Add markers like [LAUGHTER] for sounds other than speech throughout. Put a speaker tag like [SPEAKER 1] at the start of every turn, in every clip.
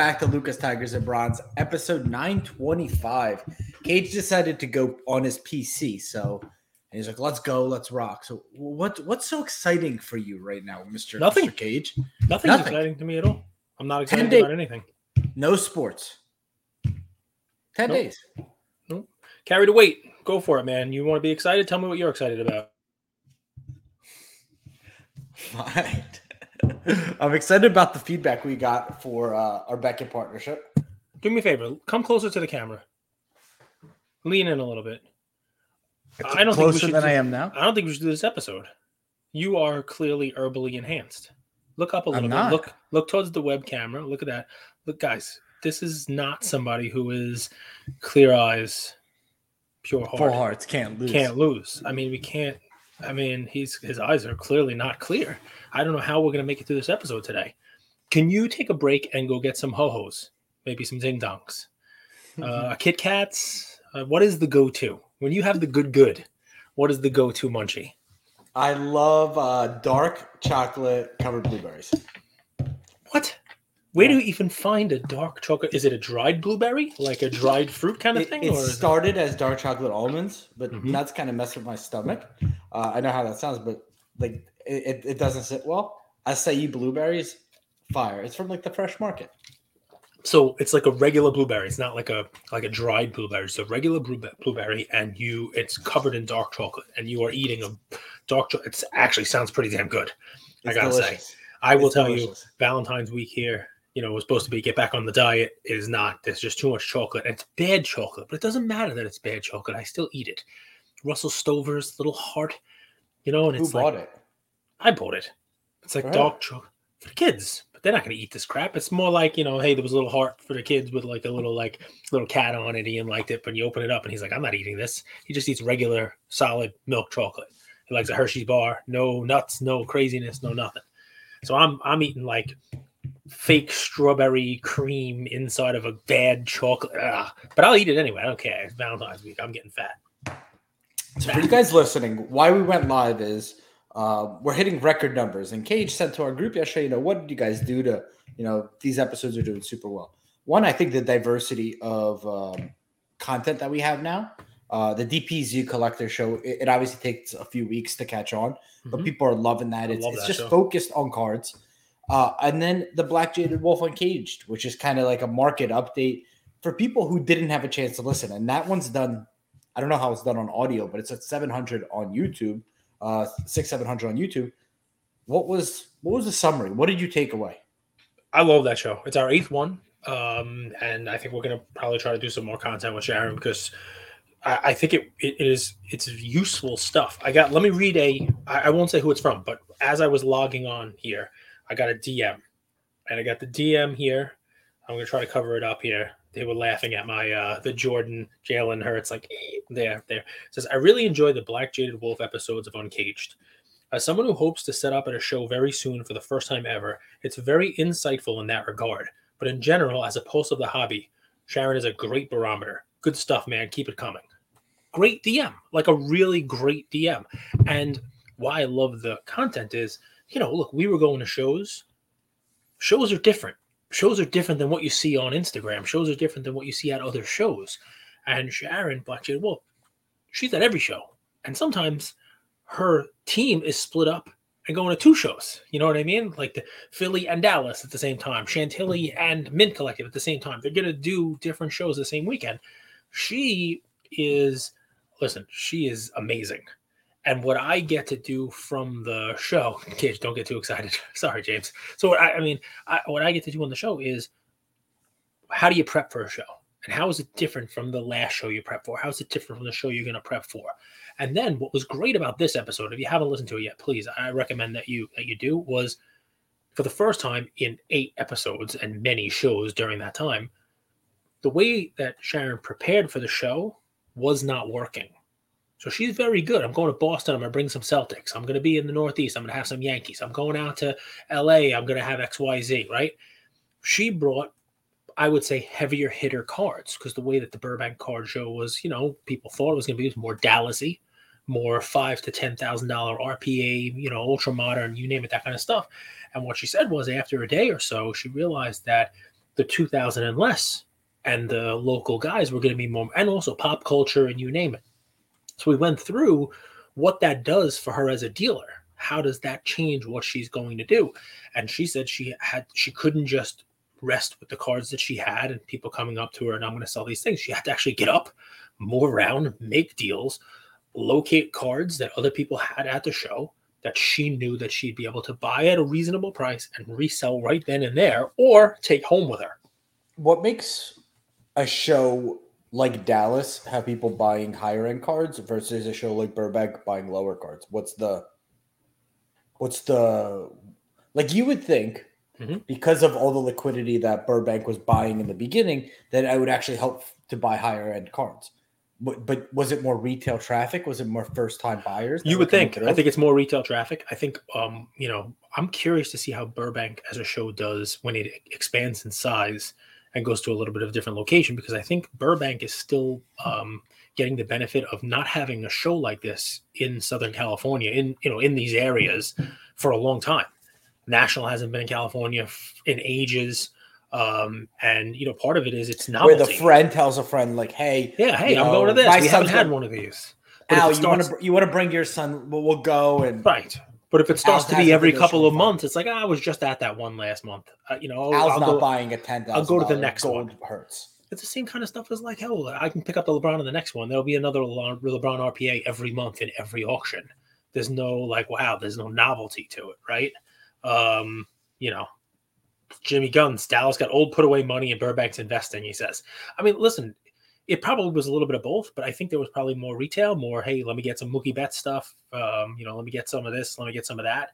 [SPEAKER 1] back to Lucas Tigers and Bronze, episode 925. Cage decided to go on his PC, so and he's like, "Let's go, let's rock." So, what what's so exciting for you right now, Mister
[SPEAKER 2] Nothing.
[SPEAKER 1] Mr. Cage?
[SPEAKER 2] Nothing's
[SPEAKER 1] Nothing.
[SPEAKER 2] exciting to me at all. I'm not excited
[SPEAKER 1] days.
[SPEAKER 2] about anything.
[SPEAKER 1] No sports. Ten
[SPEAKER 2] Nope.
[SPEAKER 1] days.
[SPEAKER 2] Carry the weight. Go for it, man. You want to be excited? Tell me what you're excited about. [LAUGHS]
[SPEAKER 1] Fine. [LAUGHS] I'm excited about the feedback we got for uh, our Beckett partnership.
[SPEAKER 2] Do me a favor. Come closer to the camera. Lean in a little bit. I don't think we
[SPEAKER 1] closer
[SPEAKER 2] should
[SPEAKER 1] than
[SPEAKER 2] do-
[SPEAKER 1] I am now.
[SPEAKER 2] I don't think we should do this episode. You are clearly herbally enhanced. Look up a little
[SPEAKER 1] I'm
[SPEAKER 2] bit.
[SPEAKER 1] not.
[SPEAKER 2] Look look towards the web camera. Look at that. Look, guys, this is not somebody who is clear eyes, pure heart.
[SPEAKER 1] Full hearts can't lose.
[SPEAKER 2] Can't lose. I mean, we can't. I mean, he's his eyes are clearly not clear. I don't know how we're gonna make it through this episode today. Can you take a break and go get some ho hos, maybe some ding dongs, uh, Kit Kats? Uh, what is the go to when you have the good good? What is the go to munchie?
[SPEAKER 1] I love uh, dark chocolate covered blueberries.
[SPEAKER 2] What? Where do you even find a dark chocolate? Is it a dried blueberry, like a dried fruit kind of
[SPEAKER 1] It,
[SPEAKER 2] thing,
[SPEAKER 1] it
[SPEAKER 2] or is it-
[SPEAKER 1] started as dark chocolate almonds, but
[SPEAKER 2] Mhm.
[SPEAKER 1] nuts kind of mess with my stomach. Uh, I know how that sounds, but like it, it, doesn't sit well. Acai blueberries, fire. It's from like the fresh market.
[SPEAKER 2] so? It's like a regular blueberry. It's not like a like a dried blueberry. It's a regular blueberry, and you it's covered in dark chocolate, and you are eating a dark chocolate. It actually sounds pretty damn good. I gotta say.
[SPEAKER 1] delicious.
[SPEAKER 2] I will
[SPEAKER 1] It's
[SPEAKER 2] tell you. Valentine's week here, you know, was supposed to be get back on the diet. It is not. There's just too much chocolate. And it's bad chocolate, but it doesn't matter that it's bad chocolate. I still eat it. Russell Stover's little heart, you know, and
[SPEAKER 1] Who
[SPEAKER 2] it's
[SPEAKER 1] bought
[SPEAKER 2] like
[SPEAKER 1] it?
[SPEAKER 2] I bought it. It's like
[SPEAKER 1] who?
[SPEAKER 2] dark chocolate for the kids, but they're not going to eat this crap. It's more like you know, hey, there was a little heart for the kids with like a little like little cat on it. Ian liked it, but you open it up and he's like, I'm not eating this. He just eats regular solid milk chocolate. He likes a Hershey's bar, no nuts, no craziness, no nothing. So I'm I'm eating like fake strawberry cream inside of a bad chocolate. Ugh. But I'll eat it anyway. I don't care. It's Valentine's week. I'm getting fat.
[SPEAKER 1] So for you guys listening, why we went live is uh, we're hitting record numbers. And Cage said to our group yesterday, you know, what did you guys do to, you know, these episodes are doing super well. One, I think the diversity of um, content that we have now. Uh, the DPZ collector show, it, it obviously takes a few weeks to catch on, but
[SPEAKER 2] Mhm.
[SPEAKER 1] people are loving that.
[SPEAKER 2] I
[SPEAKER 1] It's,
[SPEAKER 2] love
[SPEAKER 1] it's
[SPEAKER 2] that
[SPEAKER 1] just
[SPEAKER 2] show.
[SPEAKER 1] focused on cards. Uh, and then the Black Jaded Wolf Uncaged, which is kind of like a market update for people who didn't have a chance to listen. And that one's done I don't know how it's done on audio, but it's at 700 on YouTube, uh, six, 700 on YouTube. What was, what was the summary? What did you take away?
[SPEAKER 2] I love that show. It's our eighth one, um, and I think we're gonna probably try to do some more content with Sharon because I, I think it, it is it's useful stuff. I got. Let me read a. I, I won't say who it's from, but as I was logging on here, I got a DM, and I got the DM here. I'm gonna try to cover it up here. They were laughing at my uh the Jordan Jalen Hurts like eh, there there. It says I really enjoy the Black Jaded Wolf episodes of Uncaged. As someone who hopes to set up at a show very soon for the first time ever, it's very insightful in that regard. But in general, as a pulse of the hobby, Sharon is a great barometer. Good stuff, man. Keep it coming. Great DM, like a really great DM. And why I love the content is, you know, look, we were going to shows. Shows are different. Shows are different than what you see on Instagram. Shows are different than what you see at other shows. And Sharon, Black Wolf, she's at every show. And sometimes her team is split up and going to two shows. You know what I mean? Like the Philly and Dallas at the same time, Chantilly and Mint Collective at the same time. They're going to do different shows the same weekend. She is, listen, she is amazing. And what I get to do from the show, [LAUGHS] kids, don't get too excited. [LAUGHS] Sorry, James. So what I, I mean, I, what I get to do on the show is, how do you prep for a show? And how is it different from the last show you prep for? How is it different from the show you're going to prep for? And then what was great about this episode, if you haven't listened to it yet, please, I recommend that you that you do, was for the first time in eight episodes and many shows during that time, the way that Sharon prepared for the show was not working. So she's very good. I'm going to Boston. I'm going to bring some Celtics. I'm going to be in the Northeast. I'm going to have some Yankees. I'm going out to LA. I'm going to have XYZ, right? She brought, I would say, heavier hitter cards because the way that the Burbank card show was, you know, people thought it was going to be more Dallasy, more five to ten thousand dollar RPA, you know, ultra modern, you name it, that kind of stuff. And what she said was after a day or so, she realized that the 2000 and less and the local guys were going to be more and also pop culture and you name it so we went through what that does for her as a dealer. How does that change what she's going to do? And she said she had she couldn't just rest with the cards that she had and people coming up to her and i'm going to sell these things. She had to actually get up move around make deals locate cards that other people had at the show that she knew that she'd be able to buy at a reasonable price and resell right then and there or take home with her.
[SPEAKER 1] What makes a show like Dallas have people buying higher end cards versus a show like Burbank buying lower cards? What's the what's the like you would think mm-hmm. because of all the liquidity that Burbank was buying in the beginning that I would actually help to buy higher end cards but, but was it more retail traffic? Was it more first time buyers?
[SPEAKER 2] You would think. I think it's more retail traffic. I think, um, you know, I'm curious to see how Burbank as a show does when it expands in size and goes to a little bit of a different location because I think Burbank is still um, getting the benefit of not having a show like this in Southern California, in you know, in these areas for a long time. National hasn't been in California in ages. Um, and you know, part of it is it's not
[SPEAKER 1] where the friend tells a friend, like, "Hey,
[SPEAKER 2] yeah, hey, I'm know, going to this. We haven't had one of these."
[SPEAKER 1] But Al, you want to you want to bring your son? Well, we'll go and
[SPEAKER 2] right. But if it starts Al's to be every couple of months, it's like oh, I was just at that one last month. Uh, you know,
[SPEAKER 1] Al's
[SPEAKER 2] I'll
[SPEAKER 1] not
[SPEAKER 2] go,
[SPEAKER 1] buying a ten.
[SPEAKER 2] I'll go to the next one.
[SPEAKER 1] Hurts.
[SPEAKER 2] It's the same kind of stuff as like hell. I can pick up the LeBron in the next one. There'll be another LeBron RPA every month in every auction. There's no like wow. There's no novelty to it, right? Um, you know, Jimmy Guns, Dallas got old put away money and Burbank's investing, he says. I mean, listen, it probably was a little bit of both, but I think there was probably more retail, more, hey, let me get some Mookie Betts stuff. Um, you know, let me get some of this, let me get some of that.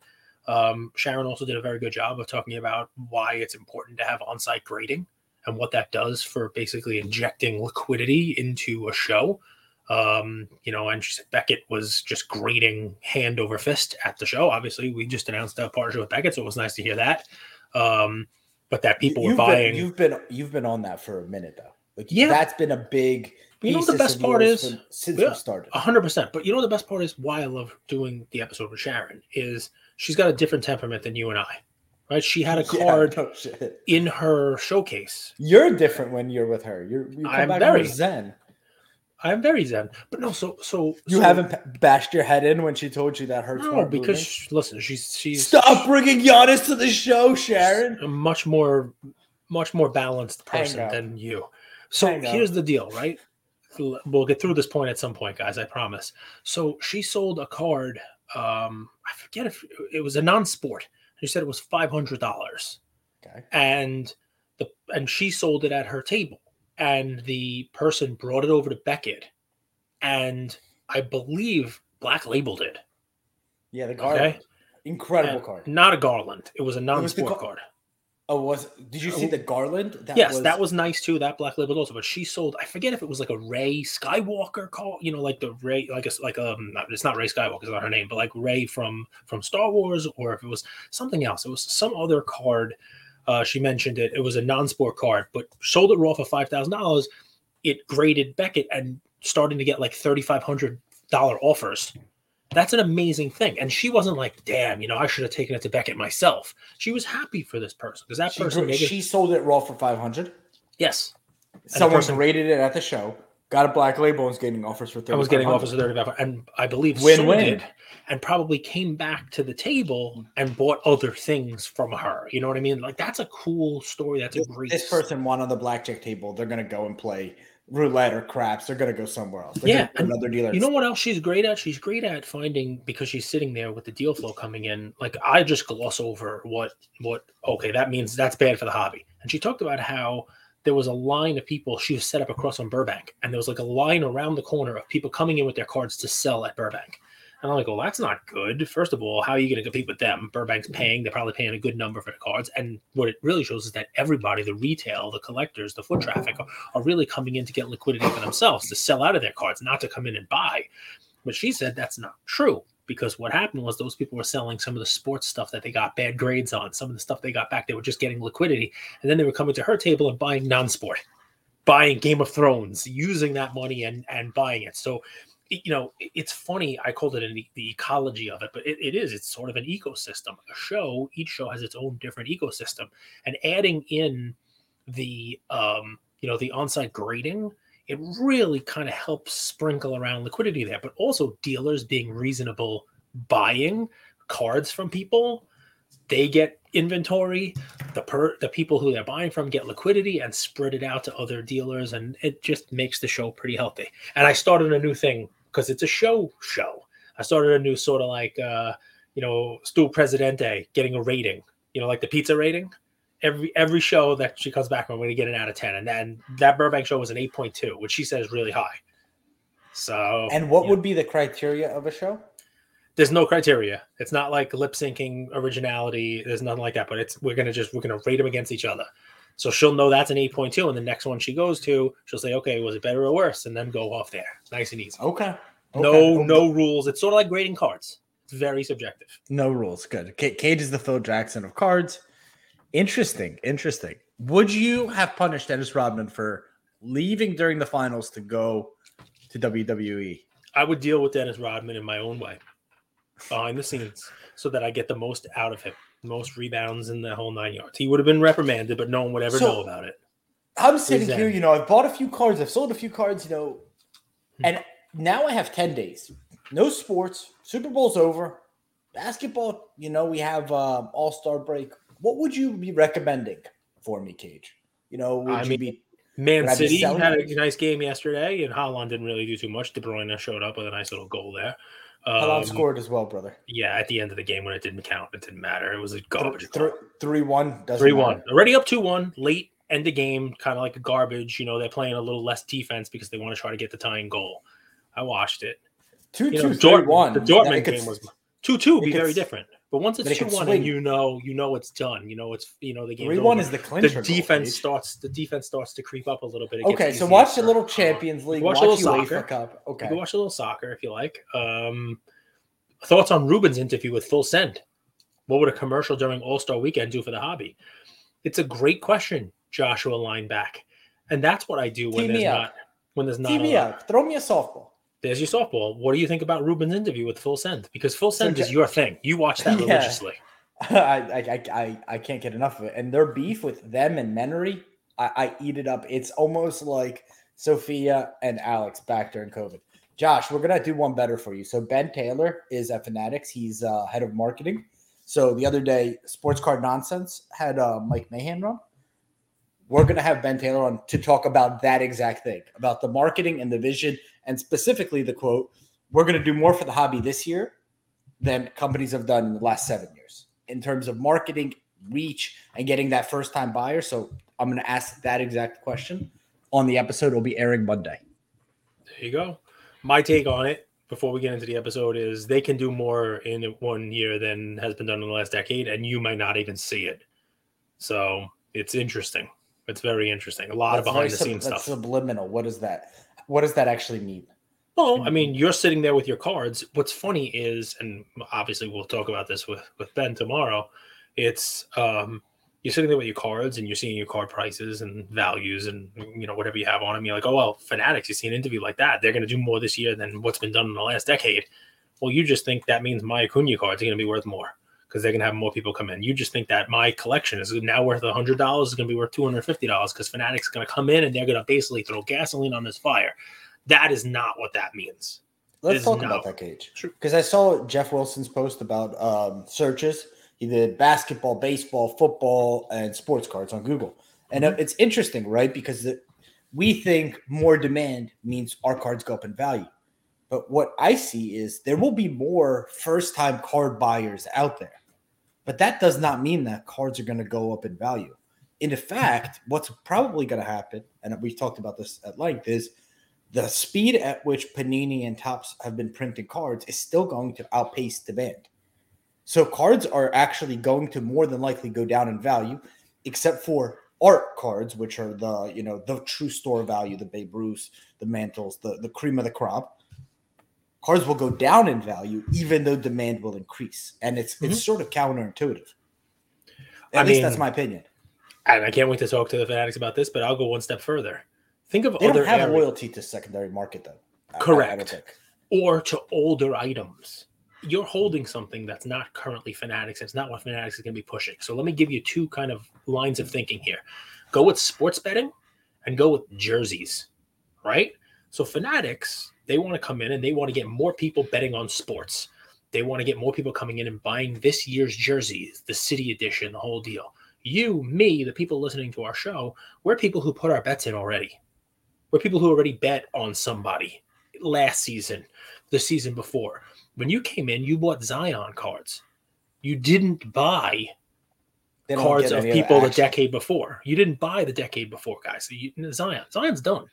[SPEAKER 2] Um, Sharon also did a very good job of talking about why it's important to have on site grading and what that does for basically injecting liquidity into a show. Um, you know, and she said Beckett was just grading hand over fist at the show. Obviously, we just announced a partnership with Beckett, so it was nice to hear that. Um, but that people
[SPEAKER 1] you've
[SPEAKER 2] were buying.
[SPEAKER 1] Been, you've been you've been on that for a minute though. Like yeah, that's been a big.
[SPEAKER 2] You know the best part is
[SPEAKER 1] since yeah, we started,
[SPEAKER 2] hundred percent. But you know the best part is why I love doing the episode with Sharon is she's got a different temperament than you and I. Right? She had a [LAUGHS] card yeah, no in her showcase.
[SPEAKER 1] You're different when you're with her. You're you
[SPEAKER 2] I'm very zen. I'm very zen, but no. So, so
[SPEAKER 1] you
[SPEAKER 2] so,
[SPEAKER 1] haven't bashed your head in when she told you that her.
[SPEAKER 2] No, because she, listen, she's she's
[SPEAKER 1] stop bringing Giannis to the show, Sharon.
[SPEAKER 2] A much more, much more balanced person than you. So here's the deal, right? We'll get through this point at some point, guys. I promise. So she sold a card. Um, I forget if it was a non-sport. She said it was five hundred dollars. Okay. And the and she sold it at her table and the person brought it over to Beckett, and I believe Black labeled it.
[SPEAKER 1] Yeah, the Garland, okay? incredible and card.
[SPEAKER 2] Not a Garland. It was a non-sport was card.
[SPEAKER 1] Oh, was did you see the Garland?
[SPEAKER 2] That yes, was... that was nice too. That black label also, but she sold. I forget if it was like a Ray Skywalker call. You know, like the Ray, like a like um, it's not Ray Skywalker, it's not her name, but like Ray from from Star Wars, or if it was something else. It was some other card uh, she mentioned it. It was a non-sport card, but sold it raw for five thousand dollars. It graded Beckett and starting to get like thirty five hundred dollar offers. That's an amazing thing. And she wasn't like, damn, you know, I should have taken it to Beckett myself. She was happy for this person because that
[SPEAKER 1] she,
[SPEAKER 2] person
[SPEAKER 1] she sold it raw for five hundred.
[SPEAKER 2] Yes.
[SPEAKER 1] Someone person, graded it at the show got a black label and was getting offers for 30 I
[SPEAKER 2] was getting offers for 35 and I believe win win and probably came back to the table and bought other things from her. You know what I mean? Like that's a cool story. That's a great
[SPEAKER 1] This person won on the blackjack table. They're gonna go and play roulette or craps. They're gonna go somewhere else. They're
[SPEAKER 2] yeah,
[SPEAKER 1] another dealer.
[SPEAKER 2] You know what else she's great at? She's great at finding because she's sitting there with the deal flow coming in. Like I just gloss over what what okay, that means that's bad for the hobby. And she talked about how there was a line of people she was set up across on Burbank, and there was like a line around the corner of people coming in with their cards to sell at Burbank. And I'm like, well, that's not good. First of all, how are you going to compete with them? Burbank's mm-hmm. paying; they're probably paying a good number for the cards. And what it really shows is that everybody, the retail, the collectors, the foot traffic, are, are really coming in to get liquidity for themselves to sell out of their cards, not to come in and buy. But she said that's not true because what happened was those people were selling some of the sports stuff that they got bad grades on, some of the stuff they got back, they were just getting liquidity. And then they were coming to her table and buying non sport, buying Game of Thrones, using that money and, and buying it. So, you know, it's funny. I called it an, the ecology of it, but it, it is. It's sort of an ecosystem. A show, each show has its own different ecosystem. And adding in the um, you know the on-site grading, it really kind of helps sprinkle around liquidity there. But also dealers being reasonable, buying cards from people, they get inventory. The per the people who they're buying from get liquidity and spread it out to other dealers, and it just makes the show pretty healthy. And I started a new thing because it's a show show. I started a new sort of like uh, you know, Stool Presidente getting a rating, you know, like the pizza rating. Every every show that she comes back, I'm going to get an out of ten, and then that Burbank show was an eight point two, which she says really high. So,
[SPEAKER 1] and what would be the criteria of a show?
[SPEAKER 2] There's no criteria. It's not like lip syncing originality. There's nothing like that. But it's we're gonna just we're gonna rate them against each other. So she'll know that's an 8.2, and the next one she goes to, she'll say, okay, was it better or worse? And then go off there. Nice and easy.
[SPEAKER 1] Okay. okay.
[SPEAKER 2] No, no rules. It's sort of like grading cards. It's very subjective.
[SPEAKER 1] No rules. Good. Cage is the Phil Jackson of cards. Interesting. Interesting. Would you have punished Dennis Rodman for leaving during the finals to go to WWE?
[SPEAKER 2] I would deal with Dennis Rodman in my own way, behind the scenes, so that I get the most out of him, most rebounds in the whole nine yards. He would have been reprimanded, but no one would ever so, know about it.
[SPEAKER 1] I'm sitting here, you know, I've bought a few cards, I've sold a few cards, you know, hmm. and now I have 10 days. No sports. Super Bowl's over. Basketball, you know, we have um, All Star break. What would you be recommending for me, Cage? You know, would
[SPEAKER 2] I
[SPEAKER 1] you
[SPEAKER 2] mean,
[SPEAKER 1] be
[SPEAKER 2] Man City had a nice game yesterday, and Haaland didn't really do too much. De Bruyne showed up with a nice little goal there.
[SPEAKER 1] Um, Haaland scored as well, brother.
[SPEAKER 2] Yeah, at the end of the game when it didn't count, it didn't matter. It was a garbage.
[SPEAKER 1] Th- three one.
[SPEAKER 2] Three one. Already up two one. Late end of game, kind of like a garbage. You know, they're playing a little less defense because they want to try to get the tying goal. I watched it.
[SPEAKER 1] Two you two know, Dortmund, one.
[SPEAKER 2] The Dortmund game was two two. Be very different. But once it's two one, you know, you know it's done. You know it's you know the game.
[SPEAKER 1] Three one is the clincher.
[SPEAKER 2] The defense starts. The defense starts to creep up a little bit. It
[SPEAKER 1] okay, so watch the little Champions League.
[SPEAKER 2] Watch,
[SPEAKER 1] watch
[SPEAKER 2] a little soccer.
[SPEAKER 1] Cup. Okay,
[SPEAKER 2] you can watch a little soccer if you like. Um, thoughts on Rubin's interview with Full Send? What would a commercial during All Star Weekend do for the hobby? It's a great question, Joshua Lineback, and that's what I do when there's not when there's not.
[SPEAKER 1] Team me up. Throw me a softball
[SPEAKER 2] there's your softball. What do you think about Rubin's interview with Full Send? Because Full Send is your thing. You watch that [LAUGHS] yeah. religiously. [LAUGHS]
[SPEAKER 1] I, I, I, I can't get enough of it. And their beef with them and Menery, I, I eat it up. It's almost like Sophia and Alex back during COVID. Josh, we're gonna do one better for you. So Ben Taylor is at Fanatics. He's uh, head of marketing. So the other day, Sports Card Nonsense had uh, Mike Mahan run. We're gonna have Ben Taylor on to talk about that exact thing, about the marketing and the vision and specifically the quote, we're going to do more for the hobby this year than companies have done in the last seven years in terms of marketing, reach, and getting that first time buyer. So I'm going to ask that exact question on the episode. It'll be airing Monday.
[SPEAKER 2] There you go. My take on it before we get into the episode is they can do more in one year than has been done in the last decade, and you might not even see it. So it's interesting. It's very interesting. A lot that's of behind the scenes
[SPEAKER 1] sub-
[SPEAKER 2] stuff.
[SPEAKER 1] Subliminal. What is that? What does that actually mean?
[SPEAKER 2] Well, I mean, you're sitting there with your cards. What's funny is, and obviously we'll talk about this with with Ben tomorrow. It's um, you're sitting there with your cards and you're seeing your card prices and values and you know whatever you have on them. You're like, oh well, Fanatics. You see an interview like that, they're going to do more this year than what's been done in the last decade. Well, you just think that means my Acuna cards are going to be worth more because they're going to have more people come in. You just think that my collection is now worth hundred dollars, is going to be worth two hundred fifty dollars because Fanatics is going to come in and they're going to basically throw gasoline on this fire. That is not what that means.
[SPEAKER 1] Let's talk about that cage because I saw Jeff Wilson's post about um, searches. He did basketball, baseball, football, and sports cards on Google, and mm-hmm. it's interesting, right? Because the, we think more demand means our cards go up in value. But what I see is there will be more first time card buyers out there. But that does not mean that cards are going to go up in value. In fact, [LAUGHS] what's probably going to happen, and we've talked about this at length, is the speed at which Panini and Topps have been printing cards is still going to outpace demand. So cards are actually going to more than likely go down in value, except for art cards, which are the you know the true store value, the Babe Ruth, the Mantles, the the cream of the crop cards will go down in value even though demand will increase. And it's mm-hmm. it's sort of counterintuitive. At I least mean, that's my opinion.
[SPEAKER 2] And I can't wait to talk to the fanatics about this, but I'll go one step further. Think of
[SPEAKER 1] they
[SPEAKER 2] other
[SPEAKER 1] don't have areas. loyalty to secondary market though.
[SPEAKER 2] Correct. I, I or to older items. You're holding something that's not currently fanatics. It's not what fanatics is going to be pushing. So let me give you two kind of lines of thinking here. Go with sports betting and go with jerseys, right? So Fanatics, they want to come in and they want to get more people betting on sports. They want to get more people coming in and buying this year's jerseys, the city edition, the whole deal. You, me, the people listening to our show, we're people who put our bets in already. We're people who already bet on somebody last season, the season before. When you came in, you bought Zion cards. You didn't buy cards of people the decade before. You didn't buy the decade before, guys. So you, Zion, Zion's done.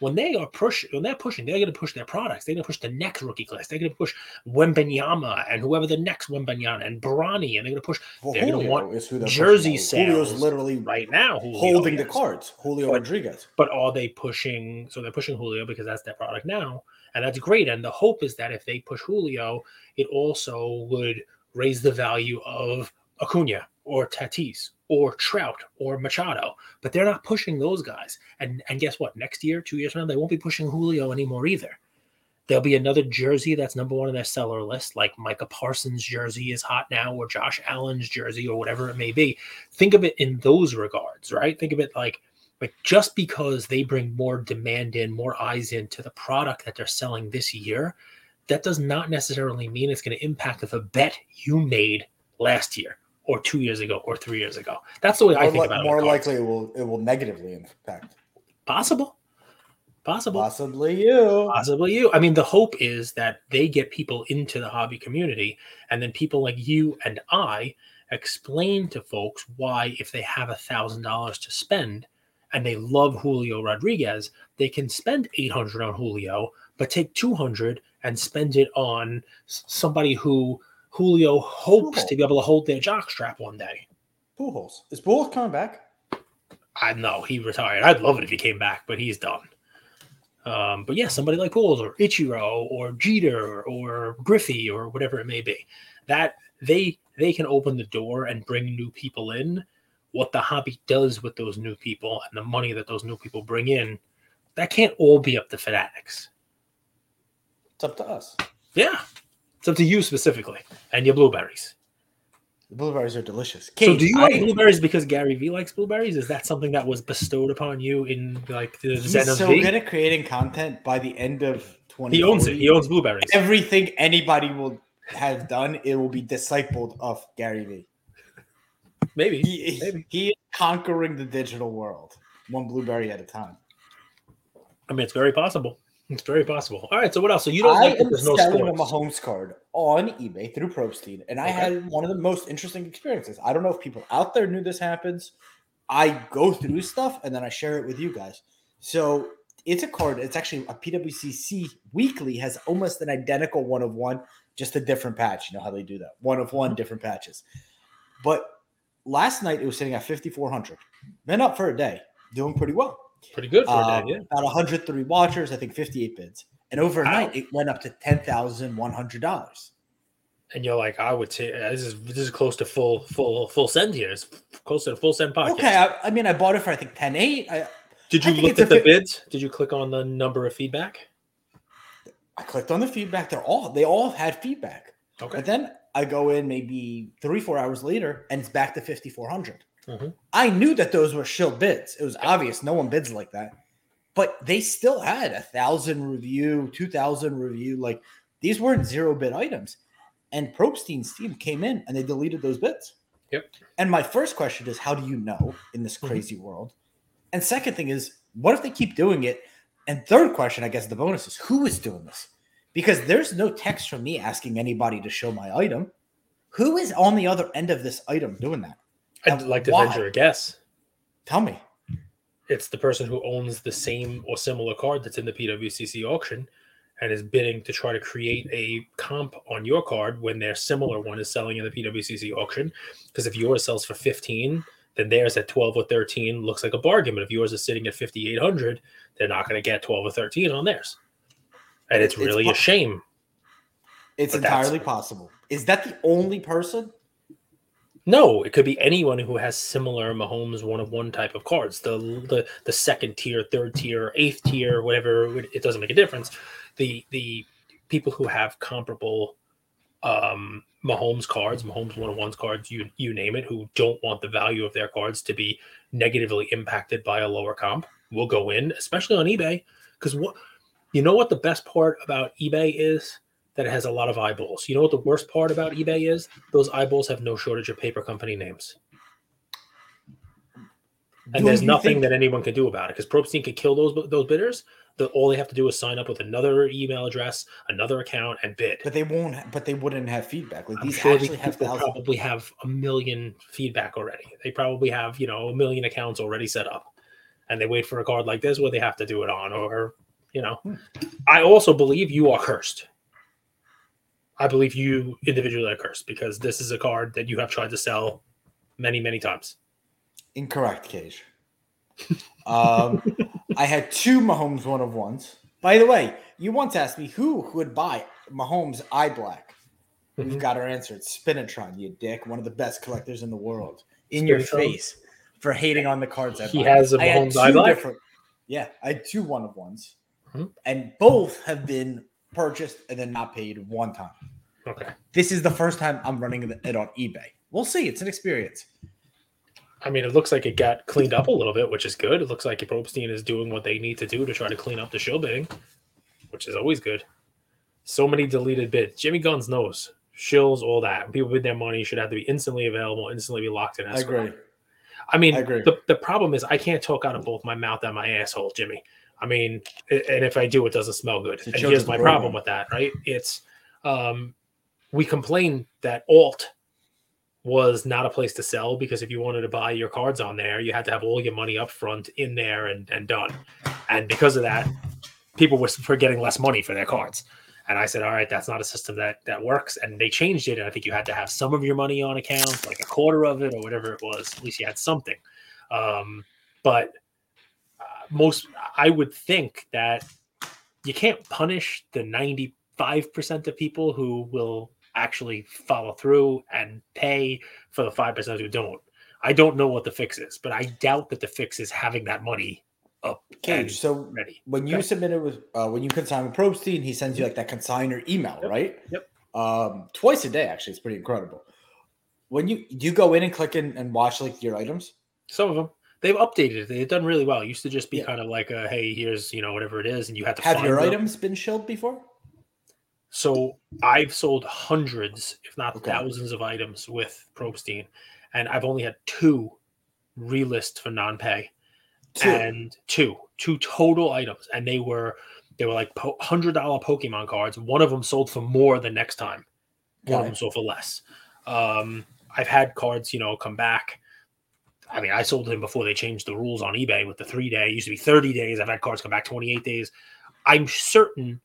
[SPEAKER 2] When they are pushing, when they're pushing, they're going to push their products. They're going to push the next rookie class. They're going to push Wembanyama and whoever the next Wembanyama and Barani, and they're going to push
[SPEAKER 1] Well,
[SPEAKER 2] they're gonna want
[SPEAKER 1] is who they're
[SPEAKER 2] jersey
[SPEAKER 1] pushing. Julio's literally
[SPEAKER 2] right now. Julio,
[SPEAKER 1] holding the cards. Julio
[SPEAKER 2] But-
[SPEAKER 1] Rodriguez.
[SPEAKER 2] But are they pushing? So they're pushing Julio because that's their product now, and that's great. And the hope is that if they push Julio, it also would raise the value of Acuna or Tatis or Trout or Machado. But they're not pushing those guys. And and guess what? Next year, two years from now, they won't be pushing Julio anymore either. There'll be another jersey that's number one on their seller list, like Micah Parsons' jersey is hot now, or Josh Allen's jersey, or whatever it may be. Think of it in those regards, right? Think of it like like just because they bring more demand in, more eyes into the product that they're selling this year, that does not necessarily mean it's going to impact the bet you made last year or two years ago or three years ago. That's the way I think
[SPEAKER 1] li-
[SPEAKER 2] about
[SPEAKER 1] more
[SPEAKER 2] it. More
[SPEAKER 1] likely, it will it will negatively impact.
[SPEAKER 2] possible, possible,
[SPEAKER 1] Possibly you.
[SPEAKER 2] possibly you. I mean, the hope is that they get people into the hobby community, and then people like you and I explain to folks why, if they have a thousand dollars to spend and they love Julio Rodriguez, they can spend eight hundred on Julio, but take two hundred and spend it on somebody who Julio hopes to be able to hold their jockstrap one day.
[SPEAKER 1] Pujols. Is Pujols coming back?
[SPEAKER 2] I know he retired. I'd love it if he came back, but he's done. Um, but yeah, somebody like Pujols or Ichiro or Jeter or Griffey or whatever it may be, that they they can open the door and bring new people in. What the hobby does with those new people and the money that those new people bring in, that can't all be up to fanatics.
[SPEAKER 1] It's up to us.
[SPEAKER 2] Yeah, it's up to you specifically and your blueberries.
[SPEAKER 1] The blueberries are delicious.
[SPEAKER 2] so, do you
[SPEAKER 1] I-
[SPEAKER 2] like blueberries because Gary Vee likes blueberries? Is that something that was bestowed upon you in like the
[SPEAKER 1] He's
[SPEAKER 2] Zen of
[SPEAKER 1] so
[SPEAKER 2] V?
[SPEAKER 1] good at creating content. By the end of twenty,
[SPEAKER 2] He owns it. He owns blueberries.
[SPEAKER 1] everything anybody will have done. It will be discipled of Gary Vee.
[SPEAKER 2] Maybe.
[SPEAKER 1] He,
[SPEAKER 2] Maybe.
[SPEAKER 1] he is conquering the digital world, one blueberry at a time.
[SPEAKER 2] I mean, it's very possible. It's very possible. All right. So what else? So you don't
[SPEAKER 1] I
[SPEAKER 2] like that there's no
[SPEAKER 1] selling a
[SPEAKER 2] sports.
[SPEAKER 1] Mahomes card on eBay through Probstein, and I
[SPEAKER 2] Okay.
[SPEAKER 1] had one of the most interesting experiences. I don't know if people out there knew this happens. I go through stuff and then I share it with you guys. So it's a card. It's actually a PWCC weekly has almost an identical one of one, just a different patch. You know how they do that? One of one, different patches. But last night it was sitting at 5,400. Been up for a day, doing pretty well.
[SPEAKER 2] Pretty good for
[SPEAKER 1] Um,
[SPEAKER 2] a day. Yeah.
[SPEAKER 1] About 103 watchers, I think 58 bids. And overnight
[SPEAKER 2] Wow.
[SPEAKER 1] it went up to $10,100.
[SPEAKER 2] And you're like, I would say uh, this is this is close to full full full send here. It's close to full send podcast.
[SPEAKER 1] Okay, I, I mean, I bought it for I think 10.8. I,
[SPEAKER 2] Did you look at the
[SPEAKER 1] fif-
[SPEAKER 2] bids? Did you click on the number of feedback?
[SPEAKER 1] I clicked on the feedback. They're all they all had feedback.
[SPEAKER 2] Okay.
[SPEAKER 1] But then I go in maybe three, four hours later, and it's back to 5,400.
[SPEAKER 2] Mhm.
[SPEAKER 1] I knew that those were shill bids. It was obvious. No one bids like that. But they still had a thousand review, two thousand review. Like these weren't zero bid items. And Probstein's team came in and they deleted those bids.
[SPEAKER 2] Yep.
[SPEAKER 1] And my first question is, how do you know in this
[SPEAKER 2] Mhm.
[SPEAKER 1] crazy world? And second thing is, what if they keep doing it? And third question, I guess the bonus is, who is doing this? Because there's no text from me asking anybody to show my item. Who is on the other end of this item doing that?
[SPEAKER 2] I'd like to
[SPEAKER 1] why?
[SPEAKER 2] venture a guess.
[SPEAKER 1] Tell me.
[SPEAKER 2] It's the person who owns the same or similar card that's in the PWCC auction and is bidding to try to create a comp on your card when their similar one is selling in the PWCC auction. Because if yours sells for 15, then theirs at 12 or 13 looks like a bargain. But if yours is sitting at 5,800, they're not going to get 12 or 13 on theirs. And it's
[SPEAKER 1] It's
[SPEAKER 2] really
[SPEAKER 1] po-
[SPEAKER 2] a shame.
[SPEAKER 1] It's entirely possible. Is that the only person?
[SPEAKER 2] No, it could be anyone who has similar Mahomes one of one type of cards. The the the second tier, third tier, eighth tier, whatever. It doesn't make a difference. The the people who have comparable um, Mahomes cards, Mahomes one of ones cards, you you name it, who don't want the value of their cards to be negatively impacted by a lower comp, will go in, especially on eBay. Because what you know what the best part about eBay is that it has a lot of eyeballs. You know what the worst part about eBay is? Those eyeballs have no shortage of paper company names. And
[SPEAKER 1] Do
[SPEAKER 2] there's nothing
[SPEAKER 1] think-
[SPEAKER 2] that anyone can do about it because Probstein could kill those those bidders. The, all they have to do is sign up with another email address, another account, and bid.
[SPEAKER 1] But they won't. But they wouldn't have feedback. Like
[SPEAKER 2] I'm
[SPEAKER 1] these
[SPEAKER 2] sure
[SPEAKER 1] actually have thousands.
[SPEAKER 2] probably have a million feedback already. They probably have, you know, a million accounts already set up. And they wait for a card like this where they have to do it on, or, you know.
[SPEAKER 1] Hmm.
[SPEAKER 2] I also believe you are cursed. I believe you individually are cursed because this is a card that you have tried to sell many, many times.
[SPEAKER 1] Incorrect, Cage. Um, I had two Mahomes one of ones. By the way, you once asked me who would buy Mahomes eye black. We've
[SPEAKER 2] Mhm.
[SPEAKER 1] got our answer. It's Spinatron, you dick. One of the best collectors in the world. In your face for hating on the cards I
[SPEAKER 2] He
[SPEAKER 1] buy.
[SPEAKER 2] has a Mahomes eye black.
[SPEAKER 1] different- Yeah, I had two one of ones,
[SPEAKER 2] Mhm.
[SPEAKER 1] and both have been purchased and then not paid one time.
[SPEAKER 2] Okay.
[SPEAKER 1] This is the first time I'm running it on eBay. We'll see. It's an experience.
[SPEAKER 2] I mean, it looks like it got cleaned up a little bit, which is good. It looks like Probstein is doing what they need to do to try to clean up the show bidding, which is always good. So many deleted bids. Jimmy Guns knows. Shills, all that. People bid their money should have to be instantly available, instantly be locked in.
[SPEAKER 1] I
[SPEAKER 2] escrow.
[SPEAKER 1] agree.
[SPEAKER 2] I mean,
[SPEAKER 1] I agree.
[SPEAKER 2] The, the problem is I can't talk out of both my mouth and my asshole, Jimmy. I mean, and if I do, it doesn't smell good.
[SPEAKER 1] a
[SPEAKER 2] And here's my problem with that, right? It's um, we complained that alt was not a place to sell because if you wanted to buy your cards on there, you had to have all your money up front in there and, and done. And because of that, people were were getting less money for their cards. And I said, all right, that's not a system that that works. And they changed it. And I think you had to have some of your money on account, like a quarter of it or whatever it was. At least you had something. Um, but uh, most, I would think that you can't punish the 95% of people who will actually follow through and pay for the 5% who don't. I don't know what the fix is, but I doubt that the fix is having that money up
[SPEAKER 1] Cage. So
[SPEAKER 2] ready.
[SPEAKER 1] when you
[SPEAKER 2] Okay.
[SPEAKER 1] submit it with uh, when you consign with Probstein, he sends you like that consigner email,
[SPEAKER 2] Yep.
[SPEAKER 1] right?
[SPEAKER 2] Yep.
[SPEAKER 1] Um, twice a day, actually, it's pretty incredible. When you do you go in and click in and watch like your items?
[SPEAKER 2] Some of them they've updated it. They've done really well. It used to just be
[SPEAKER 1] Yeah.
[SPEAKER 2] kind of like, a, hey, here's you know whatever it is, and you had to
[SPEAKER 1] Have your
[SPEAKER 2] them.
[SPEAKER 1] items been shilled before?
[SPEAKER 2] So I've sold hundreds, if not
[SPEAKER 1] Okay.
[SPEAKER 2] thousands, of items with Probstein, and I've only had two relist for non-pay,
[SPEAKER 1] Two.
[SPEAKER 2] and two, two total items, and they were they were like hundred dollar Pokemon cards. One of them sold for more the next time. One of them sold for less. Um, I've had cards, you know, come back. I mean, I sold them before they changed the rules on eBay with the three day. It used to be 30 days. I've had cards come back 28 days. I'm certain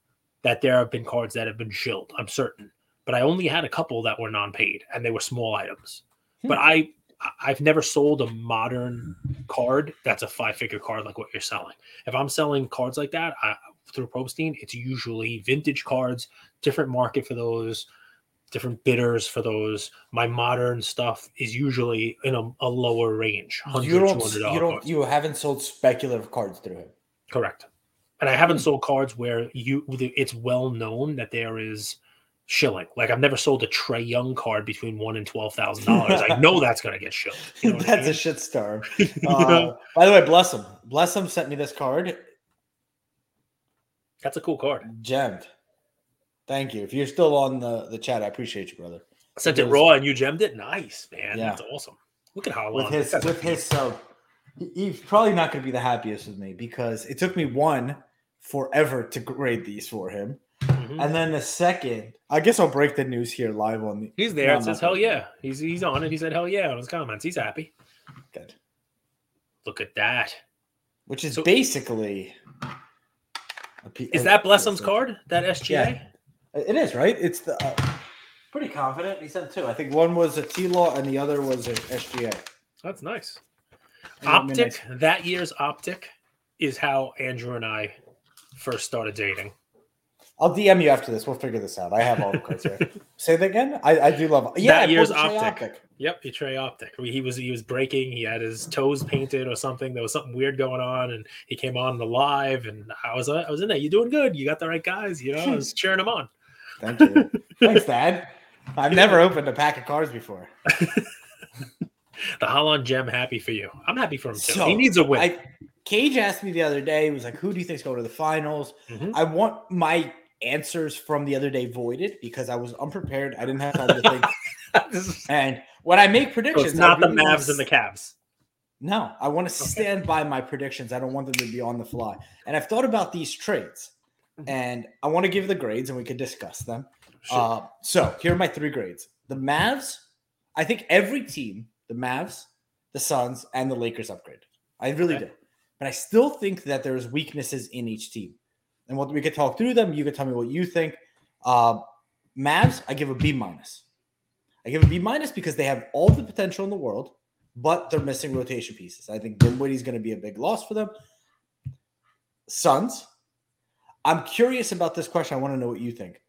[SPEAKER 2] that there have been cards that have been shilled. I'm certain. But I only had a couple that were non-paid and they were small items.
[SPEAKER 1] Hmm.
[SPEAKER 2] But I I've never sold a modern card that's a five-figure card like what you're selling. If I'm selling cards like that I, through Probstein, it's usually vintage cards, different market for those, different bidders for those. My modern stuff is usually in a, a lower range,
[SPEAKER 1] You don't. You don't.
[SPEAKER 2] cards.
[SPEAKER 1] You haven't sold speculative cards through him.
[SPEAKER 2] Correct. And I haven't sold cards where you it's well known that there is shilling. Like I've never sold a Trae Young card between one and twelve thousand dollars. I know that's gonna get shilled. You know what I [LAUGHS]
[SPEAKER 1] That's a
[SPEAKER 2] mean?
[SPEAKER 1] shit. [LAUGHS]
[SPEAKER 2] You
[SPEAKER 1] Uh, by the way, bless him. Bless him sent me this card.
[SPEAKER 2] That's a cool card.
[SPEAKER 1] Gemmed. Thank you. If you're still on the, the chat, I appreciate you, brother.
[SPEAKER 2] I sent it
[SPEAKER 1] It
[SPEAKER 2] raw and you gemmed it. Nice, man.
[SPEAKER 1] Yeah.
[SPEAKER 2] That's awesome. Look at how
[SPEAKER 1] With his with his he- he's probably not going to be the happiest with me because it took me one forever to grade these for him,
[SPEAKER 2] Mhm.
[SPEAKER 1] and then the second, I guess I'll break the news here live on the.
[SPEAKER 2] He's there.
[SPEAKER 1] No,
[SPEAKER 2] it says hell yeah. He's he's on it. He said hell yeah on his comments. He's happy.
[SPEAKER 1] Good.
[SPEAKER 2] Look at that.
[SPEAKER 1] Which is
[SPEAKER 2] So-
[SPEAKER 1] basically. a P-
[SPEAKER 2] Is that Blessum's card? That SGA?
[SPEAKER 1] Yeah. It is right. It's the uh, pretty confident. He sent two. I think one was a T law and the other was a SGA.
[SPEAKER 2] That's nice.
[SPEAKER 1] And I mean,
[SPEAKER 2] Optic, that year's Optic is how Andrew and I first started dating.
[SPEAKER 1] I'll DM you after this. We'll figure this out. I have all the cards here. [LAUGHS] Say that again. I, I do love. Yeah,
[SPEAKER 2] That year's
[SPEAKER 1] Trae
[SPEAKER 2] Optic. Yep, he Trae Optic. He was he was breaking. He had his toes painted or something. There was something weird going on, and he came on the live, and I was I was in there. You doing good? You got the right guys. You know, I was [LAUGHS] cheering him on.
[SPEAKER 1] Thank you. [LAUGHS] Thanks, Dad. I've never opened a pack of cards before.
[SPEAKER 2] the Haaland gem happy for you. I'm happy for him too.
[SPEAKER 1] So,
[SPEAKER 2] he needs a win.
[SPEAKER 1] I, Cage asked me the other day, he was like, Who do you think's going to the finals?
[SPEAKER 2] Mhm.
[SPEAKER 1] I want my answers from the other day voided because I was unprepared. I didn't have time to think. [LAUGHS]
[SPEAKER 2] Is-
[SPEAKER 1] And when I make
[SPEAKER 2] so
[SPEAKER 1] predictions,
[SPEAKER 2] it's not the
[SPEAKER 1] really wanna
[SPEAKER 2] Mavs and the Cavs.
[SPEAKER 1] No, I want to stand by my predictions. I don't want them to be on the fly. And I've thought about these trades,
[SPEAKER 2] Mhm.
[SPEAKER 1] and I want to give the grades, and we could discuss them.
[SPEAKER 2] Sure.
[SPEAKER 1] Uh, so here are my three grades. The Mavs, I think every team, the Mavs, the Suns, and the Lakers upgrade. I really
[SPEAKER 2] Okay.
[SPEAKER 1] do. But I still think that there's weaknesses in each team. And what we could talk through them. You could tell me what you think. Uh, Mavs, I give a B minus. I give a B minus because they have all the potential in the world, but they're missing rotation pieces. I think Dinwiddie's going to be a big loss for them. Suns, I'm curious about this question. I want to know what you think.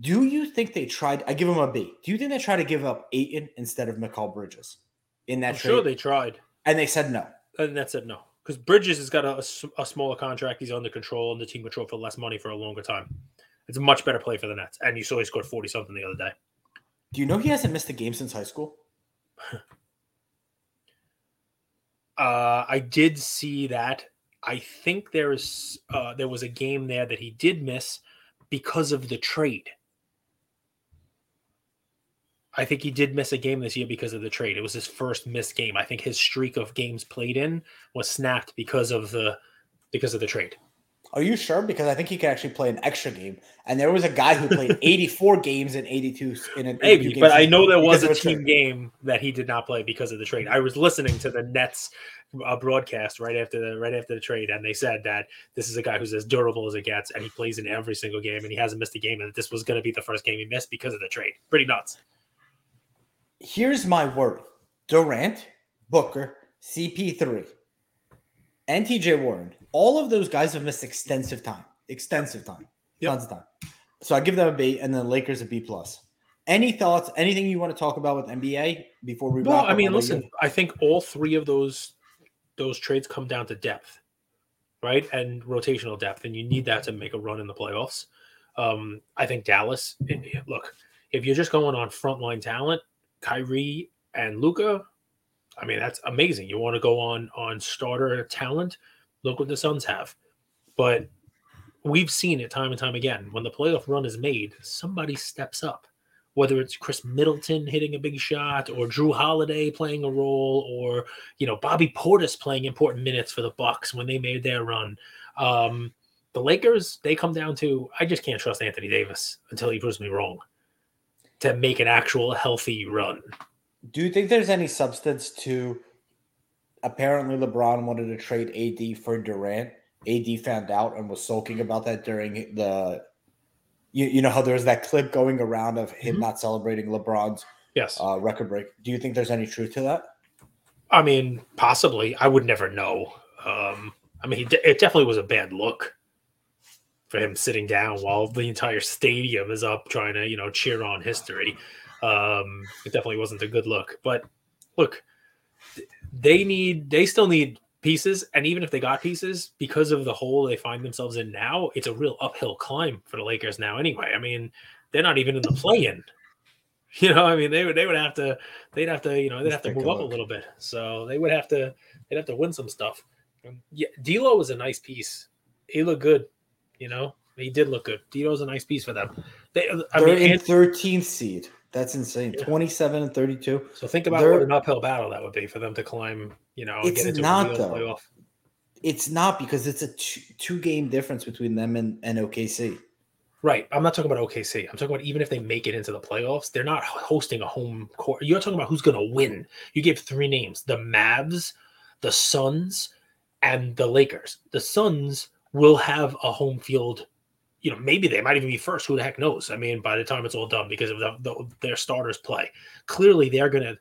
[SPEAKER 1] Do you think they tried? I give them a B. Do you think they tried to give up Ayton instead of Mikal Bridges in that
[SPEAKER 2] I'm
[SPEAKER 1] trade?
[SPEAKER 2] sure they tried.
[SPEAKER 1] and they said no.
[SPEAKER 2] And that said No, because Bridges has got a smaller contract. He's under control and the team control for less money for a longer time. It's a much better play for the Nets. And you saw he scored forty something the other day.
[SPEAKER 1] Do you know he hasn't missed a game since high school? [LAUGHS]
[SPEAKER 2] Uh, I did see that. I think there's uh, there was a game there that he did miss because of the trade. I think he did miss a game this year because of the trade. It was his first missed game. I think his streak of games played in was snapped because of the because of the trade.
[SPEAKER 1] Are you sure? Because I think he could actually play an extra game. And there was a guy who played [LAUGHS] 84 games in 82 in an 82
[SPEAKER 2] Maybe,
[SPEAKER 1] game
[SPEAKER 2] but I know there was a team
[SPEAKER 1] trade.
[SPEAKER 2] game that he did not play because of the trade. I was listening to the Nets uh, broadcast right after the right after the trade, and they said that this is a guy who's as durable as it gets, and he plays in every single game, and he hasn't missed a game, and this was going to be the first game he missed because of the trade. Pretty nuts.
[SPEAKER 1] Here's my word Durant, Booker, CP3, and TJ Warren. All of those guys have missed extensive time. Extensive time.
[SPEAKER 2] Yep.
[SPEAKER 1] Tons of time. So I give them a B and then Lakers a B plus. Any thoughts? Anything you want to talk about with NBA before we
[SPEAKER 2] Well,
[SPEAKER 1] wrap
[SPEAKER 2] I
[SPEAKER 1] up
[SPEAKER 2] mean, listen? I think all three of those those trades come down to depth, right, and rotational depth, and you need that to make a run in the playoffs. Um, I think Dallas. it- look, if you're just going on frontline talent, Kyrie and Luka, I mean that's amazing. You want to go on on starter talent? Look what the Suns have, but we've seen it time and time again. When the playoff run is made, somebody steps up whether it's Khris Middleton hitting a big shot or Jrue Holiday playing a role or you know Bobby Portis playing important minutes for the Bucks when they made their run. Um, the Lakers they come down to I just can't trust Anthony Davis until he proves me wrong to make an actual healthy run.
[SPEAKER 1] Do you think there's any substance to apparently LeBron wanted to trade AD for Durant? AD found out and was sulking about that during the you, you know how there was that clip going around of him
[SPEAKER 2] Mhm.
[SPEAKER 1] not celebrating LeBron's
[SPEAKER 2] Yes,
[SPEAKER 1] uh, record break. Do you think there's any truth to that?
[SPEAKER 2] I mean possibly I would never know. Um, I mean de- it definitely was a bad look for him sitting down while the entire stadium is up trying to you know cheer on history. Um, it definitely wasn't a good look. But look, they need they still need pieces, and even if they got pieces, because of the hole they find themselves in now, it's a real uphill climb for the Lakers now. Anyway, I mean they're not even in the play-in. [LAUGHS] You know, I mean they would they would have to they'd have to you know they'd have to move up a little bit. So they would have to they'd have to win some stuff. Yeah, D'Lo was a nice piece. He looked good. You know, he did look good. D'Lo's a nice piece for them. They, I
[SPEAKER 1] They're
[SPEAKER 2] mean,
[SPEAKER 1] in 13th seed. That's insane.
[SPEAKER 2] Yeah.
[SPEAKER 1] 27 and 32.
[SPEAKER 2] so think about
[SPEAKER 1] they're-
[SPEAKER 2] what an uphill battle that would be for them to climb. You know, and
[SPEAKER 1] It's
[SPEAKER 2] get into
[SPEAKER 1] not, though.
[SPEAKER 2] playoff.
[SPEAKER 1] It's not because it's a two, two game difference between them and, and OKC.
[SPEAKER 2] Right. I'm not talking about OKC. I'm talking about even if they make it into the playoffs, they're not hosting a home court. You're talking about who's going to win. You gave three names: the Mavs, the Suns, and the Lakers. The Suns will have a home field. You know, maybe they might even be first. Who the heck knows? I mean, by the time it's all done, because of the, the, their starters play, clearly they're gonna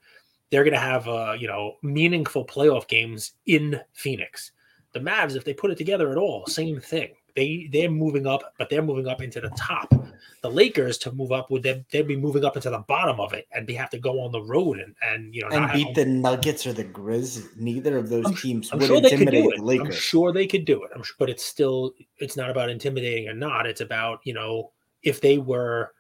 [SPEAKER 2] they're gonna have uh, you know meaningful playoff games in Phoenix. The Mavs, if they put it together at all, same thing. They they're moving up, but they're moving up into the top. The Lakers to move up would then they'd be moving up into the bottom of it, and they have to go on the road and and you know
[SPEAKER 1] And
[SPEAKER 2] not
[SPEAKER 1] beat the Nuggets or the Grizz. Neither of those
[SPEAKER 2] I'm-
[SPEAKER 1] teams
[SPEAKER 2] I'm
[SPEAKER 1] would
[SPEAKER 2] sure they
[SPEAKER 1] intimidate the
[SPEAKER 2] it. I'm
[SPEAKER 1] Lakers.
[SPEAKER 2] sure they could do it. I'm sure, but it's still it's not about intimidating or not. It's about you know if they were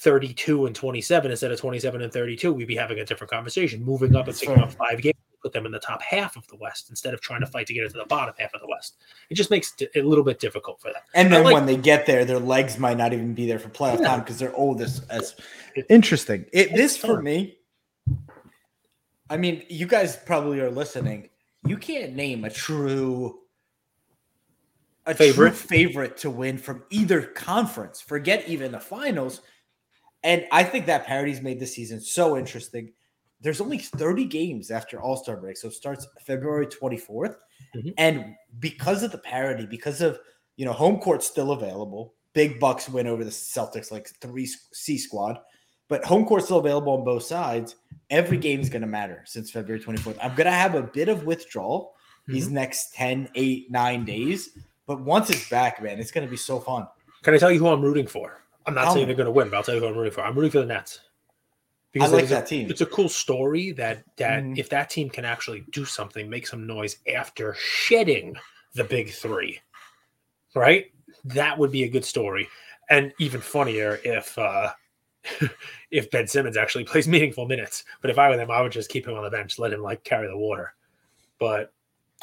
[SPEAKER 2] 32 and 27 instead of 27 and 32, we'd be having a different conversation. Moving up and picking up five games, put them in the top half of the West instead of trying to fight to get into the bottom half of the West. It just makes it a little bit difficult for them.
[SPEAKER 1] And then like, when they get there, their legs might not even be there for playoff yeah. time because they're old as, as interesting. It, this for me, I mean, you guys probably are listening. You can't name a true a favorite favorite to win from either conference. Forget even the finals. And I think that parity's made the season so interesting. There's only 30 games after All Star break, so it starts February 24th. Mm-hmm. And because of the parity, because of you know home court still available, big Bucks win over the Celtics like three C squad, but home court still available on both sides. Every game is going to matter since February 24th. I'm going to have a bit of withdrawal mm-hmm. these next 10, 8, 9 days, but once it's back, man, it's going to be so fun.
[SPEAKER 2] Can I tell you who I'm rooting for? I'm not saying they're going to win, but I'll tell you who I'm rooting for. I'm rooting for the Nets.
[SPEAKER 1] Because I like that
[SPEAKER 2] a,
[SPEAKER 1] team.
[SPEAKER 2] It's a cool story that that mm. if that team can actually do something, make some noise after shedding the big three, right? That would be a good story. And even funnier if uh [LAUGHS] if Ben Simmons actually plays [LAUGHS] meaningful minutes. But if I were them, I would just keep him on the bench, let him like carry the water. But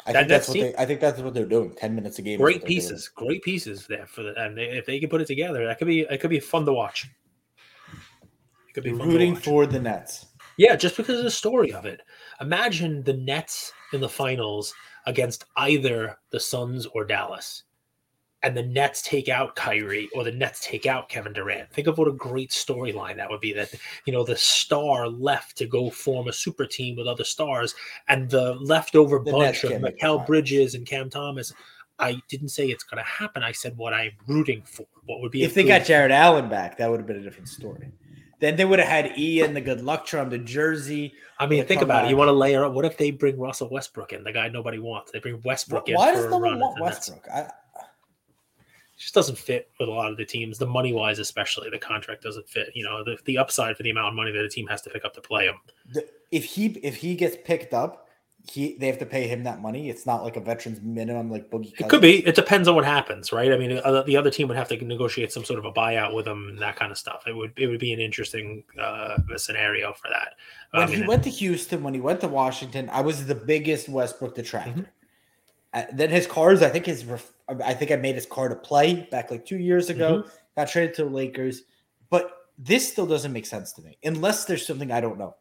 [SPEAKER 1] I think that's what they, I think that's what they're doing. Ten minutes a game.
[SPEAKER 2] Great pieces, doing. great pieces there for the and if they can put it together, that could be it could be fun to watch.
[SPEAKER 1] It could be rooting for the Nets.
[SPEAKER 2] Yeah, just because of the story of it. Imagine the Nets in the finals against either the Suns or Dallas and the Nets take out Kyrie or the Nets take out Kevin Durant. Think of what a great storyline that would be that you know the star left to go form a super team with other stars and the leftover the bunch of Mikal Bridges and Cam Thomas. I didn't say it's going to happen. I said what I'm rooting for. What would be
[SPEAKER 1] if they got Jarrett Allen back? That would have been a different story. Then they would have had Ian, the good luck charm, the jersey.
[SPEAKER 2] I mean, think about back. it. You want to layer up. What if they bring Russell Westbrook in, the guy nobody wants? They bring Westbrook
[SPEAKER 1] Why
[SPEAKER 2] in.
[SPEAKER 1] Why does no one want Westbrook? I,
[SPEAKER 2] just doesn't fit with a lot of the teams. The money wise, especially the contract doesn't fit. You know, the, the upside for the amount of money that a team has to pick up to play him.
[SPEAKER 1] If he if he gets picked up, he they have to pay him that money. It's not like a veterans minimum like Boogie.
[SPEAKER 2] Cousins. It could be. It depends on what happens, right? I mean, uh, the other team would have to negotiate some sort of a buyout with him and that kind of stuff. It would it would be an interesting uh, scenario for that.
[SPEAKER 1] When um, he went to Houston, when he went to Washington, I was the biggest Westbrook detractor. Mm-hmm. Uh, then his cards, I think his, I think I made his card a play back like two years ago. Mm-hmm. Got traded to the Lakers, but this still doesn't make sense to me unless there's something I don't know.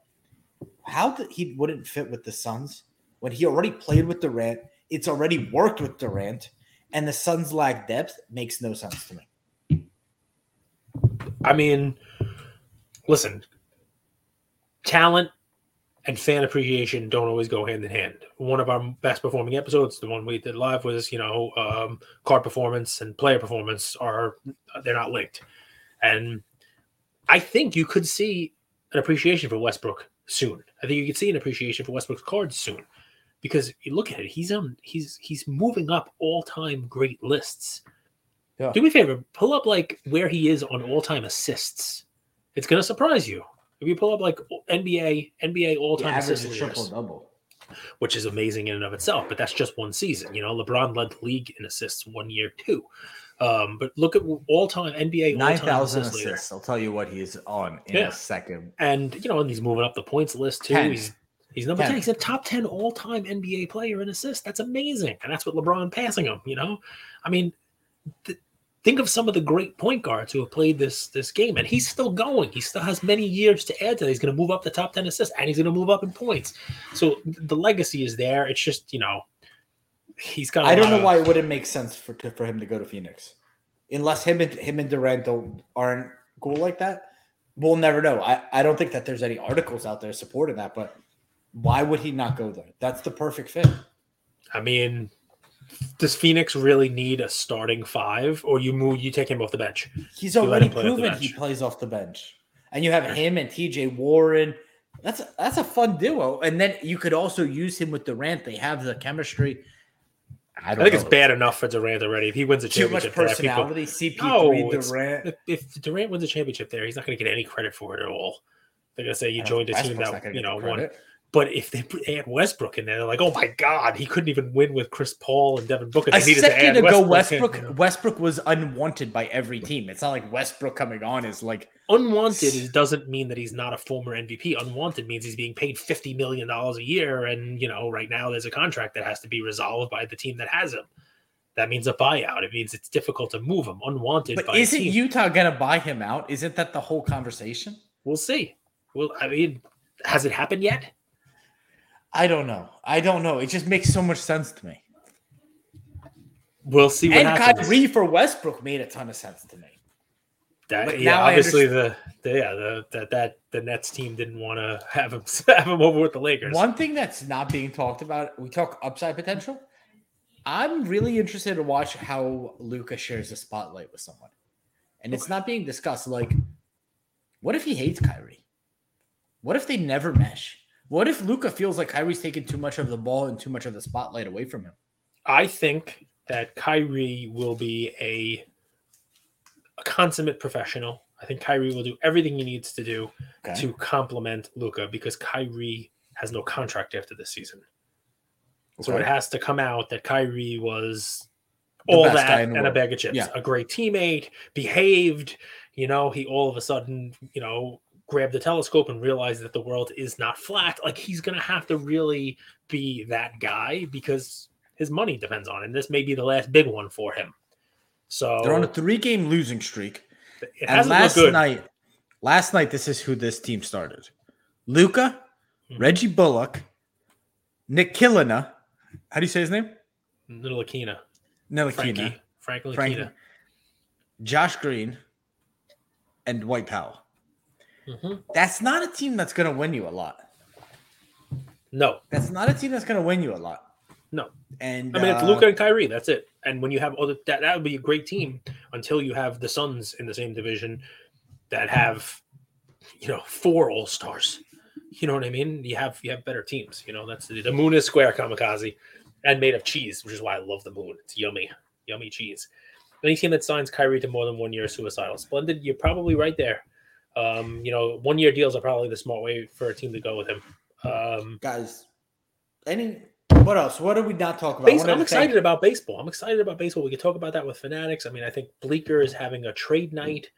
[SPEAKER 1] How he wouldn't fit with the Suns when he already played with Durant, it's already worked with Durant, and the Suns lack depth makes no sense to me.
[SPEAKER 2] I mean, listen, talent and fan appreciation don't always go hand in hand. One of our best performing episodes, the one we did live, was you know um, card performance and player performance are they're not linked, and I think you could see an appreciation for Westbrook soon. I think you could see an appreciation for Westbrook's cards soon, because you look at it, he's on he's he's moving up all time great lists. Yeah. Do me a favor, pull up like where he is on all time assists. It's gonna surprise you. If you pull up like NBA NBA all time assist triple double, which is amazing in and of itself, but that's just one season. You know, LeBron led the league in assists one year too. Um, but look at all time NBA
[SPEAKER 1] nine thousand assist assists. I'll tell you what he's on in yeah. a second.
[SPEAKER 2] And you know, and he's moving up the points list too. Ten. He's he's number 10. 10. He's a top 10 all time NBA player in assists. That's amazing. And that's what LeBron passing him, you know? I mean, th- think of some of the great point guards who have played this this game, and he's still going. He still has many years to add to that. He's going to move up the top ten assists, and he's going to move up in points. So the legacy is there. It's just you know he's got.
[SPEAKER 1] I don't know of, why it wouldn't make sense for to, for him to go to Phoenix, unless him and him and Durant don't, aren't cool like that. We'll never know. I, I don't think that there's any articles out there supporting that, but why would he not go there? That's the perfect fit.
[SPEAKER 2] I mean, does Phoenix really need a starting five, or you move you take him off the bench?
[SPEAKER 1] He's already proven he plays off the bench, and you have him and T.J. Warren. That's a, that's a fun duo, and then you could also use him with Durant. They have the chemistry.
[SPEAKER 2] I, I think know. it's bad enough for Durant already. If he wins a Too championship,
[SPEAKER 1] much personality. There, people, CP3 Durant.
[SPEAKER 2] If, if Durant wins a championship there, he's not going to get any credit for it at all. They're going to say you joined a team that you know won. But if they add Westbrook in there, they're like, oh my god, he couldn't even win with Chris Paul and Devin Booker.
[SPEAKER 1] A
[SPEAKER 2] They needed
[SPEAKER 1] second
[SPEAKER 2] to add
[SPEAKER 1] ago,
[SPEAKER 2] Westbrook.
[SPEAKER 1] Westbrook
[SPEAKER 2] in.
[SPEAKER 1] Westbrook was unwanted by every team. It's not like Westbrook coming on is like
[SPEAKER 2] Unwanted is, doesn't mean that he's not a former MVP. Unwanted means he's being paid fifty million dollars a year, and you know, right now there's a contract that has to be resolved by the team that has him. That means a buyout. It means it's difficult to move him. Unwanted.
[SPEAKER 1] But
[SPEAKER 2] by
[SPEAKER 1] isn't. Utah gonna buy him out? Isn't that the whole conversation?
[SPEAKER 2] We'll see. Well, I mean, has it happened yet?
[SPEAKER 1] I don't know. I don't know. It just makes so much sense to me.
[SPEAKER 2] We'll see what
[SPEAKER 1] and
[SPEAKER 2] happens.
[SPEAKER 1] Kyrie for Westbrook made a ton of sense to me.
[SPEAKER 2] That,
[SPEAKER 1] But
[SPEAKER 2] yeah, obviously the, the yeah the that that the Nets team didn't want to [LAUGHS] have him have him over with the Lakers.
[SPEAKER 1] One thing that's not being talked about, we talk upside potential. I'm really interested to watch how Luka shares the spotlight with someone. And it's not being discussed. Like, what if he hates Kyrie? What if they never mesh? What if Luka feels like Kyrie's taking too much of the ball and too much of the spotlight away from him?
[SPEAKER 2] I think that Kyrie will be a a consummate professional. I think Kyrie will do everything he needs to do
[SPEAKER 1] Okay.
[SPEAKER 2] to complement Luka because Kyrie has no contract after this season. So
[SPEAKER 1] Okay.
[SPEAKER 2] it has to come out that Kyrie was
[SPEAKER 1] The
[SPEAKER 2] all that and
[SPEAKER 1] the
[SPEAKER 2] a bag of chips.
[SPEAKER 1] Yeah.
[SPEAKER 2] A great teammate, behaved. You know, he all of a sudden, you know, grabbed the telescope and realize that the world is not flat. Like he's going to have to really be that guy because his money depends on it. And this may be the last big one for him. So
[SPEAKER 1] They're on a three game losing streak.
[SPEAKER 2] it
[SPEAKER 1] And last night, last night, this is who this team started. Luka,
[SPEAKER 2] Mhm.
[SPEAKER 1] Reggie Bullock, Nick Killina. How do you say his name?
[SPEAKER 2] Little Akina,
[SPEAKER 1] Nilikina.
[SPEAKER 2] Frankie, Franklin
[SPEAKER 1] Frankie. Josh Green, and Dwight Powell.
[SPEAKER 2] Mhm.
[SPEAKER 1] That's not a team that's going to win you a lot.
[SPEAKER 2] No,
[SPEAKER 1] That's not a team that's going to win you a lot.
[SPEAKER 2] No.
[SPEAKER 1] And
[SPEAKER 2] I mean it's
[SPEAKER 1] uh,
[SPEAKER 2] Luka and Kyrie. That's it. And when you have other that that would be a great team until you have the Suns in the same division that have you know four All Stars. You know what I mean? You have you have better teams. You know that's the, the moon is square, kamikaze, and made of cheese, which is why I love the moon. It's yummy, yummy cheese. Any team that signs Kyrie to more than one year is suicidal. Splendid, you're probably right there. Um, you know, one year deals are probably the smart way for a team to go with him. Um,
[SPEAKER 1] guys. Any what else? What did we not talk about?
[SPEAKER 2] Base- I'm excited about baseball. I'm excited about baseball. We could talk about that with fanatics. I mean, I think Bleecker is having a trade night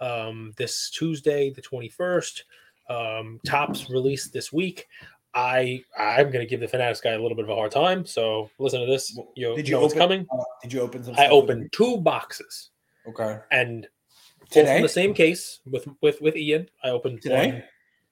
[SPEAKER 2] um, this Tuesday, the 21st. Um, Topps released this week. I I'm going to give the fanatics guy a little bit of a hard time. So listen to this. You
[SPEAKER 1] Did you
[SPEAKER 2] know what's
[SPEAKER 1] open-
[SPEAKER 2] coming.
[SPEAKER 1] Uh, did you open some?
[SPEAKER 2] I opened two boxes
[SPEAKER 1] Okay.
[SPEAKER 2] and
[SPEAKER 1] Today?
[SPEAKER 2] from the same case with with with Ian. I opened
[SPEAKER 1] Today?
[SPEAKER 2] one,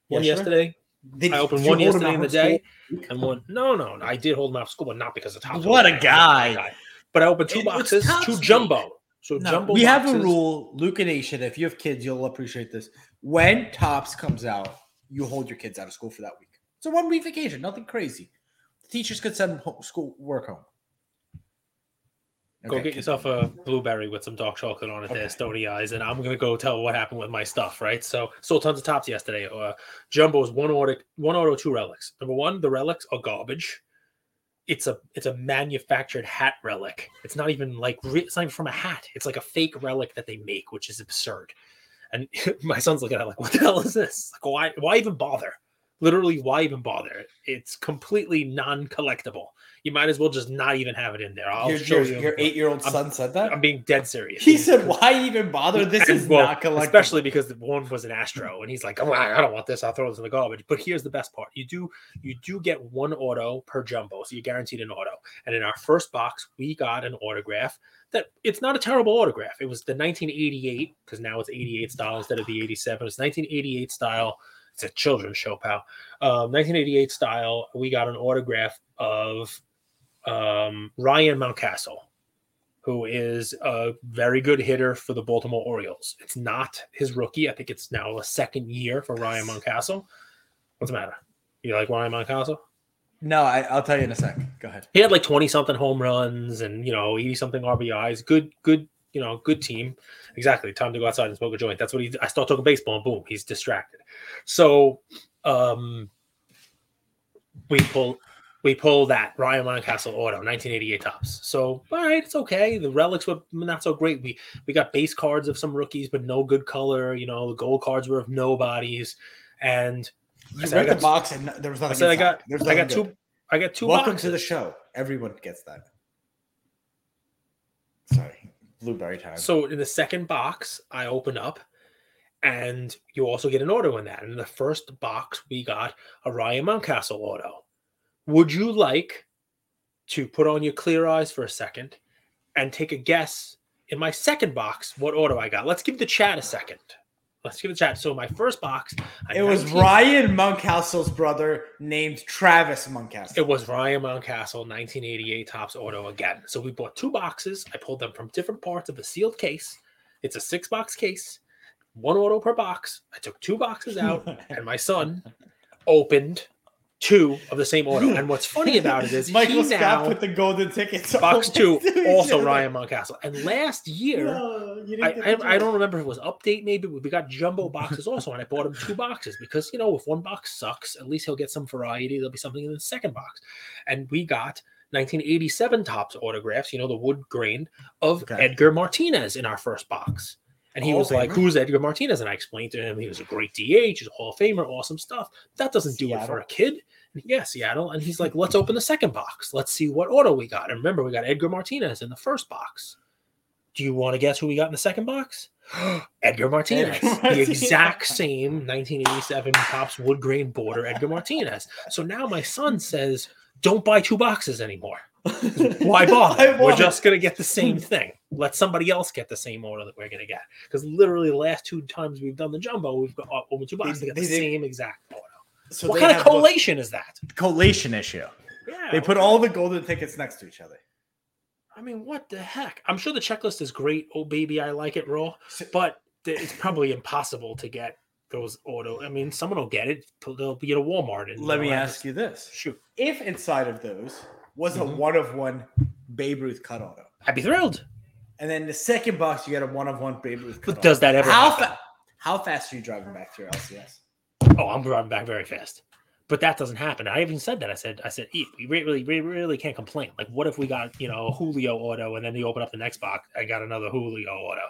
[SPEAKER 2] one
[SPEAKER 1] Yesterday?
[SPEAKER 2] yesterday
[SPEAKER 1] Did,
[SPEAKER 2] I opened one yesterday in the day.
[SPEAKER 1] school?
[SPEAKER 2] and one. No, no, I did hold them out of school, but not because of Topps.
[SPEAKER 1] What a guy.
[SPEAKER 2] But I opened two
[SPEAKER 1] It
[SPEAKER 2] boxes, two jumbo. So
[SPEAKER 1] No,
[SPEAKER 2] jumbo.
[SPEAKER 1] we have a rule, Luke and. If you have kids, you'll appreciate this. When Topps comes out, you hold your kids out of school for that week. It's a one week vacation, nothing crazy. The teachers could send home, school work home.
[SPEAKER 2] Go
[SPEAKER 1] Okay,
[SPEAKER 2] get yourself a blueberry with some dark chocolate on it there, stony eyes, and I'm gonna go tell what happened with my stuff, right? So sold tons of Topps yesterday. Uh Jumbo's one order, one auto, two relics. Number one, the relics are garbage. It's a it's a manufactured hat relic. It's not even like it's not even from a hat. It's like a fake relic that they make, which is absurd. And [LAUGHS] my son's looking at it like, what the hell is this? Like, why why even bother? Literally, why even bother? It's completely non-collectible. You might as well just not even have it in there. I'll
[SPEAKER 1] Your,
[SPEAKER 2] show
[SPEAKER 1] your,
[SPEAKER 2] you.
[SPEAKER 1] your eight year old son said that.
[SPEAKER 2] I'm being dead serious.
[SPEAKER 1] he said, "Why even bother? This is
[SPEAKER 2] well,
[SPEAKER 1] not collectible."
[SPEAKER 2] especially because the one was an Astro, and he's like, "Oh, I don't want this. I'll throw this in the garbage." But here's the best part: you do you do get one auto per jumbo, so you're guaranteed an auto. And in our first box, we got an autograph that it's not a terrible autograph. It was the 1988 because now it's 88 style instead of the 87. It's 1988 style. It's a children's show, pal. Um, 1988 style. We got an autograph of um, Ryan Mountcastle who is a very good hitter for the Baltimore Orioles. It's not his rookie. I think it's now a second year for Ryan Mountcastle. What's the matter? You like Ryan Mountcastle?
[SPEAKER 1] no, I, I'll tell you in a second. Go ahead.
[SPEAKER 2] He had like 20 something home runs and, you know, 80 something RBIs. Good, good, you know, good team. Exactly. Time to go outside and smoke a joint. That's what he, I start talking baseball and boom, he's distracted. So, um, we pull, we pull that Ryan Mountcastle auto, 1988 Topps. So, all right, it's okay. The relics were not so great. We we got base cards of some rookies, but no good color. You know, the gold cards were of nobodies, and
[SPEAKER 1] You
[SPEAKER 2] I said I
[SPEAKER 1] read the
[SPEAKER 2] got-
[SPEAKER 1] box and there was nothing.
[SPEAKER 2] I said I got I got two
[SPEAKER 1] good.
[SPEAKER 2] I got two
[SPEAKER 1] Welcome
[SPEAKER 2] boxes.
[SPEAKER 1] to the show. Everyone gets that. Sorry, blueberry time.
[SPEAKER 2] So in the second box, I open up, and you also get an auto in that. In the first box, we got a Ryan Mountcastle auto. Would you like to put on your clear eyes for a second and take a guess in my second box what auto I got? Let's give the chat a second. Let's give the chat. So my first box, a
[SPEAKER 1] it was
[SPEAKER 2] 19
[SPEAKER 1] Ryan Monkcastle's brother named Travis Monkcastle.
[SPEAKER 2] It was Ryan Mountcastle, 1988 Topps Auto again. So we bought two boxes. I pulled them from different parts of a sealed case. It's a six box case, one auto per box. I took two boxes out, [LAUGHS] and my son opened two of the same auto. And what's funny about it is [LAUGHS]
[SPEAKER 1] Michael
[SPEAKER 2] he
[SPEAKER 1] Scott
[SPEAKER 2] now
[SPEAKER 1] put the golden tickets.
[SPEAKER 2] box two, [LAUGHS] also. Ryan Mountcastle. And last year,
[SPEAKER 1] No,
[SPEAKER 2] I, I, I don't remember if it was update maybe we got jumbo boxes also and I bought him two boxes because you know if one box sucks at least he'll get some variety there'll be something in the second box and we got 1987 Topps autographs you know the wood grain of
[SPEAKER 1] Okay.
[SPEAKER 2] Edgar Martinez in our first box and he
[SPEAKER 1] Hall
[SPEAKER 2] was like who's Edgar Martinez? And I explained to him he was a great DH he's a Hall of Famer awesome stuff. That doesn't do it for a kid. Yeah Seattle. And he's like let's open the second box. Let's see what auto we got. And remember we got Edgar Martinez in the first box. Do you want to guess who we got in the second box? [GASPS] Edgar Martinez, the exact [LAUGHS] same 1987 Topps wood grain border Edgar Martinez. So now my son says, "Don't buy two boxes anymore. [LAUGHS] Why bother?
[SPEAKER 1] I
[SPEAKER 2] We're just gonna get the same thing. Let somebody else get the same order that we're gonna get. Because literally, the last two times we've done the jumbo, we've got uh, over two boxes to get
[SPEAKER 1] they
[SPEAKER 2] the
[SPEAKER 1] did-
[SPEAKER 2] same exact order.
[SPEAKER 1] So
[SPEAKER 2] what kind of
[SPEAKER 1] have the
[SPEAKER 2] collation is that?
[SPEAKER 1] collation issue?
[SPEAKER 2] Yeah,
[SPEAKER 1] They put all the golden tickets next to each other.
[SPEAKER 2] I mean, what the heck? I'm sure the checklist is great. Oh, baby, I like it raw. But it's probably impossible to get those auto. I mean, someone will get it. They'll be at a Walmart. And
[SPEAKER 1] Let
[SPEAKER 2] they'll
[SPEAKER 1] me ask
[SPEAKER 2] to-
[SPEAKER 1] you this:
[SPEAKER 2] Shoot,
[SPEAKER 1] If inside of those was
[SPEAKER 2] Mhm.
[SPEAKER 1] a one of one Babe Ruth cut auto,
[SPEAKER 2] I'd be thrilled.
[SPEAKER 1] and then the second box you get a one of one Babe Ruth cut
[SPEAKER 2] But does that ever
[SPEAKER 1] how fa- how fast are you driving back to your LCS?
[SPEAKER 2] Oh, I'm driving back very fast. But that doesn't happen. I even said that. I said, I said, "E, we really, we really can't complain. Like, what if we got, you know, a Julio auto, and then you open up the next box, I got another Julio auto,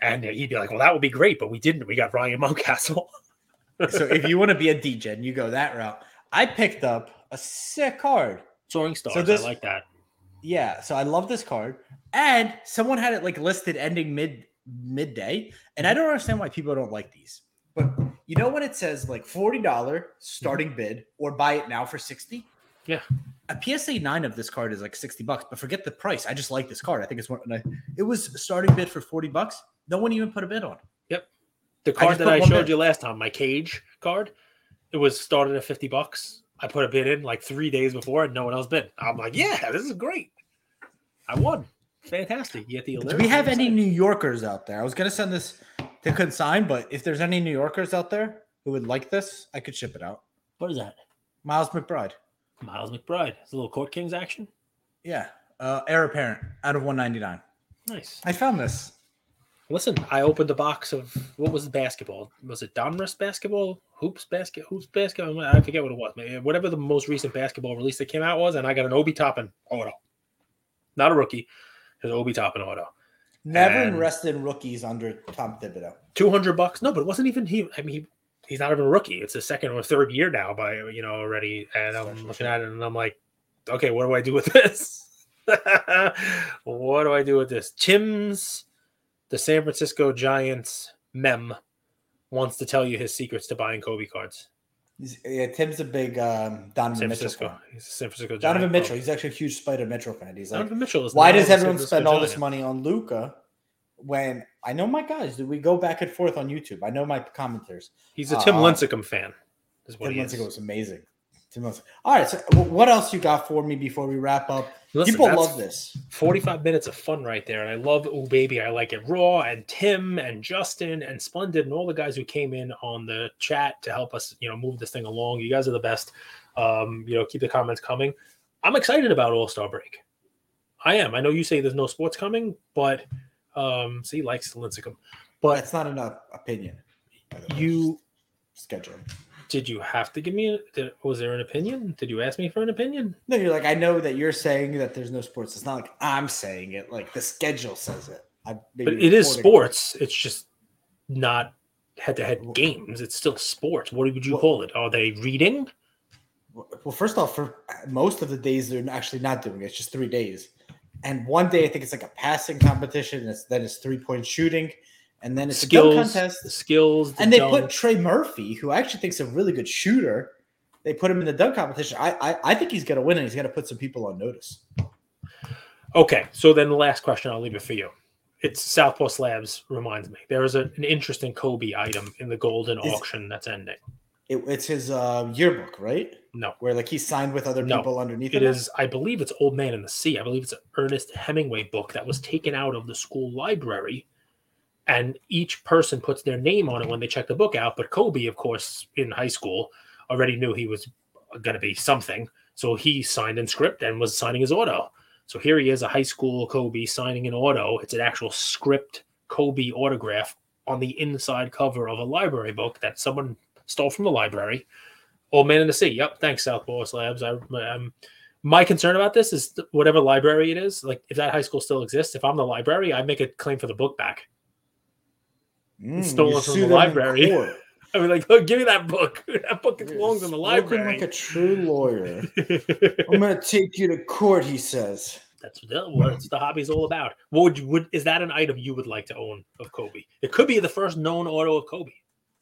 [SPEAKER 2] and he'd be like, well, that would be great, but we didn't. We got Ryan Mountcastle. [LAUGHS]
[SPEAKER 1] so if you want to be a DJ, and you go that route. I picked up a sick card.
[SPEAKER 2] Soaring stars.
[SPEAKER 1] this-
[SPEAKER 2] I like that.
[SPEAKER 1] Yeah, so I love this card, and someone had it like listed ending mid midday, and I don't understand why people don't like these. But you know when it says like forty dollar starting bid or buy it now for sixty?
[SPEAKER 2] Yeah.
[SPEAKER 1] A PSA nine of this card is like sixty bucks, but forget the price. I just like this card. I think it's one. I- It was starting bid for forty bucks. No one even put a bid on. Yep.
[SPEAKER 2] The card
[SPEAKER 1] just
[SPEAKER 2] that I showed
[SPEAKER 1] bid.
[SPEAKER 2] you last time, my cage card, it was started at 50 bucks. I put a bid in like three days before and no one else bid. I'm like, yeah, this is great. I won. Fantastic. You get the
[SPEAKER 1] Do we have any. New Yorkers out there? I was gonna send this to consign, but if there's any New Yorkers out there who would like this, I could ship it out.
[SPEAKER 2] What is that?
[SPEAKER 1] Miles McBride.
[SPEAKER 2] Miles McBride. It's a little Court Kings action.
[SPEAKER 1] Yeah. Uh, heir apparent out of 199.
[SPEAKER 2] Nice.
[SPEAKER 1] I found this.
[SPEAKER 2] Listen, I opened a box of what was the basketball? Was it Donruss basketball? Hoops basket? Hoops basketball? I forget what it was. man. Whatever the most recent basketball release that came out was, and I got an Obi Toppin auto. Not a rookie. It was Obi Toppin auto.
[SPEAKER 1] Never
[SPEAKER 2] And-
[SPEAKER 1] invested in rookies under Tom Thibodeau.
[SPEAKER 2] two hundred bucks. No, but it wasn't even he. I mean, he, he's not even a rookie. It's his second or third year now, by you know already. And I'm looking at it and I'm like, okay, what do I do with [LAUGHS] this? [LAUGHS] what do I do with this? Tim's, the San Francisco Giants mem, wants to tell you his secrets to buying Kobe cards.
[SPEAKER 1] He's, yeah, Tim's a big um, Donovan
[SPEAKER 2] San
[SPEAKER 1] Mitchell
[SPEAKER 2] Francisco.
[SPEAKER 1] fan.
[SPEAKER 2] He's a San Francisco.
[SPEAKER 1] Donovan
[SPEAKER 2] Giant.
[SPEAKER 1] Mitchell. He's actually a huge Spider Mitchell fan. He's like,
[SPEAKER 2] Donovan Mitchell is.
[SPEAKER 1] why does everyone spend all this money on Luka when I know my guys? Do we go back and forth on YouTube? I know my commenters.
[SPEAKER 2] He's a Tim
[SPEAKER 1] Uh,
[SPEAKER 2] Lincecum fan. Is what
[SPEAKER 1] Tim. Lincecum was amazing. Tim Lincecum. All right. So, what else you got for me before we wrap up?
[SPEAKER 2] Listen,
[SPEAKER 1] People love this.
[SPEAKER 2] 45 minutes of fun right there. And I love Oh Baby, I Like It Raw, and Tim and Justin and Splendid and all the guys who came in on the chat to help us, you know, move this thing along. You guys are the best. Um, you know, keep the comments coming. I'm excited about All Star Break. I am. I know you say there's no sports coming, but um, see, likes Lincecum. But
[SPEAKER 1] it's not an opinion. by the way.
[SPEAKER 2] you
[SPEAKER 1] schedule.
[SPEAKER 2] Did you have to give me? A, did, was there an opinion? Did you ask me for an opinion?
[SPEAKER 1] No, you're like, I know that you're saying that there's no sports. It's not like I'm saying it. Like the schedule says it. I
[SPEAKER 2] But it is
[SPEAKER 1] sports.
[SPEAKER 2] It's just not head-to-head games. It's still sports. What would you call it? Are they reading?
[SPEAKER 1] Well, first off, for most of the days they're actually not doing it. It's just three days, and one day I think it's like a passing competition. It's, then it's three point shooting, and then it's
[SPEAKER 2] skills,
[SPEAKER 1] a dunk contest.
[SPEAKER 2] The skills, the
[SPEAKER 1] and they
[SPEAKER 2] dunk.
[SPEAKER 1] put Trey Murphy, who I actually thinks a really good shooter. They put him in the dunk competition. I I, I think he's going to win, and he's going to put some people on notice.
[SPEAKER 2] Okay, so then the last question, I'll leave it for you. It's Southpaw Slabs reminds me there is a, an interesting Kobe item in the golden auction that's ending.
[SPEAKER 1] It, it's his uh, yearbook, right?
[SPEAKER 2] No,
[SPEAKER 1] Where like he signed with other
[SPEAKER 2] No.
[SPEAKER 1] people underneath
[SPEAKER 2] it
[SPEAKER 1] it.
[SPEAKER 2] is. I believe it's Old Man in the Sea. I believe it's an Ernest Hemingway book that was taken out of the school library, and each person puts their name on it when they check the book out. But Kobe, of course, in high school, already knew he was going to be something, so he signed in script and was signing his auto. So here he is, a high school Kobe signing an auto. It's an actual script Kobe autograph on the inside cover of a library book that someone stole from the library. Old Man in the Sea. Yep. Thanks, Southpaw Slabs. I, um, my concern about this is th- whatever library it is, like if that high school still exists, if I'm the library, I make a claim for the book back.
[SPEAKER 1] Mm,
[SPEAKER 2] stolen from the library. [LAUGHS] I mean, like, oh, give me that book. [LAUGHS] That book belongs in the library.
[SPEAKER 1] like a true lawyer. [LAUGHS] I'm going to take you to court, he says.
[SPEAKER 2] That's what what the hobby's all about. What would you would is that an item you would like to own of Kobe? It could be the first known auto of Kobe.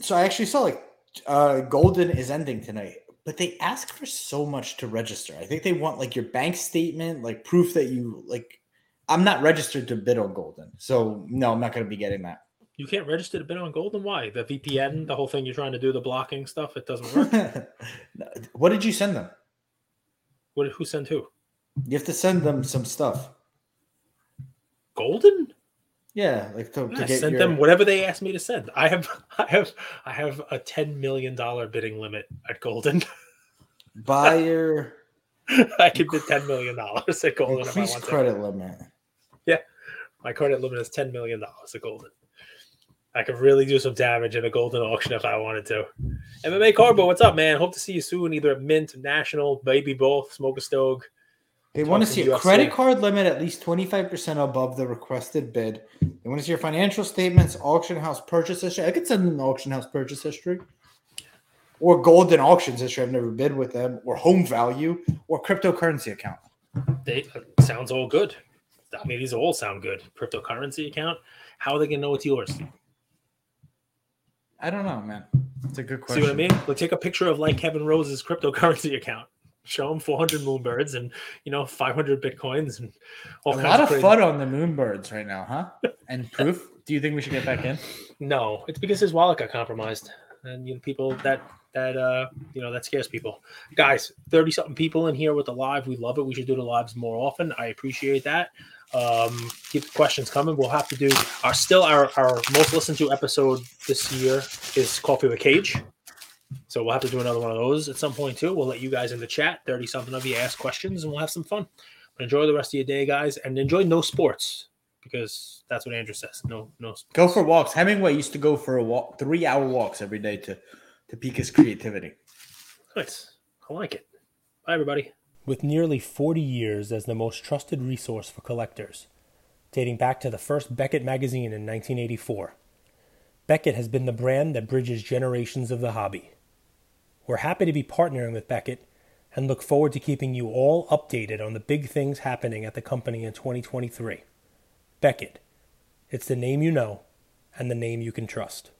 [SPEAKER 1] So I actually saw like uh Golden is ending tonight, but they ask for so much to register. I think they want like your bank statement, like proof that you like I'm not registered to bid on Golden. So no, I'm not going to be getting that.
[SPEAKER 2] You can't register to bid on Golden. Why? The VPN, the whole thing you're trying to do, the blocking stuff, it doesn't work. [LAUGHS]
[SPEAKER 1] what did you send them?
[SPEAKER 2] what? Who sent who?
[SPEAKER 1] You have to send them some stuff.
[SPEAKER 2] Golden?
[SPEAKER 1] Yeah, like to, to
[SPEAKER 2] I
[SPEAKER 1] get
[SPEAKER 2] sent
[SPEAKER 1] your,
[SPEAKER 2] them whatever they asked me to send. I have, [LAUGHS] I have, I have a ten million dollar bidding limit at Golden. [LAUGHS]
[SPEAKER 1] buy your
[SPEAKER 2] I can bid ten million dollars at Golden if I want to.
[SPEAKER 1] credit limit. Yeah.
[SPEAKER 2] My credit limit is ten million dollars at Golden. I could really do some damage in a Golden auction if I wanted to. MMA Carbo, what's up, man? Hope to see you soon, either at Mint, National, maybe both. Smoke a Stove.
[SPEAKER 1] They want to see a
[SPEAKER 2] UFC.
[SPEAKER 1] credit card limit at least 25% above the requested bid. They want to see your financial statements, auction house purchase history. I could send them the auction house purchase history. Or golden auctions history. I've never bid with them. Or home value. Or cryptocurrency account.
[SPEAKER 2] They uh, sounds all good. I mean, these all sound good. Cryptocurrency account. How are they gonna know it's yours?
[SPEAKER 1] I don't know, man. It's a good question.
[SPEAKER 2] See what I mean? Like, take a picture of like Kevin Rose's cryptocurrency [LAUGHS] account. Show him 400 moonbirds and you know 500 bitcoins and all
[SPEAKER 1] A lot of
[SPEAKER 2] crazy-
[SPEAKER 1] fun on the Moonbirds right now, huh? And proof. Do you think we should get back in? [LAUGHS]
[SPEAKER 2] No, it's because his wallet got compromised, and you know people that that uh you know that scares people. Guys, thirty something people in here with the live. We love it. We should do the lives more often. I appreciate that. Um, keep the questions coming. We'll have to do our still our our most listened to episode this year is Coffee with Cage. So we'll have to do another one of those at some point too. We'll let you guys in the chat, 30 something of you ask questions and we'll have some fun. But enjoy the rest of your day, guys, and enjoy no sports because that's what Andrew says. No, no sports.
[SPEAKER 1] Go for walks. Hemingway used to go for a walk, three hour walks every day to, to pique his creativity.
[SPEAKER 2] Nice. I like it. Bye, everybody. With nearly 40 years as the most trusted resource for collectors, dating back to the first Beckett magazine in 1984, Beckett has been the brand that bridges generations of the hobby. We're happy to be partnering with Beckett and look forward to keeping you all updated on the big things happening at the company in 2023. Beckett. It's the name you know and the name you can trust.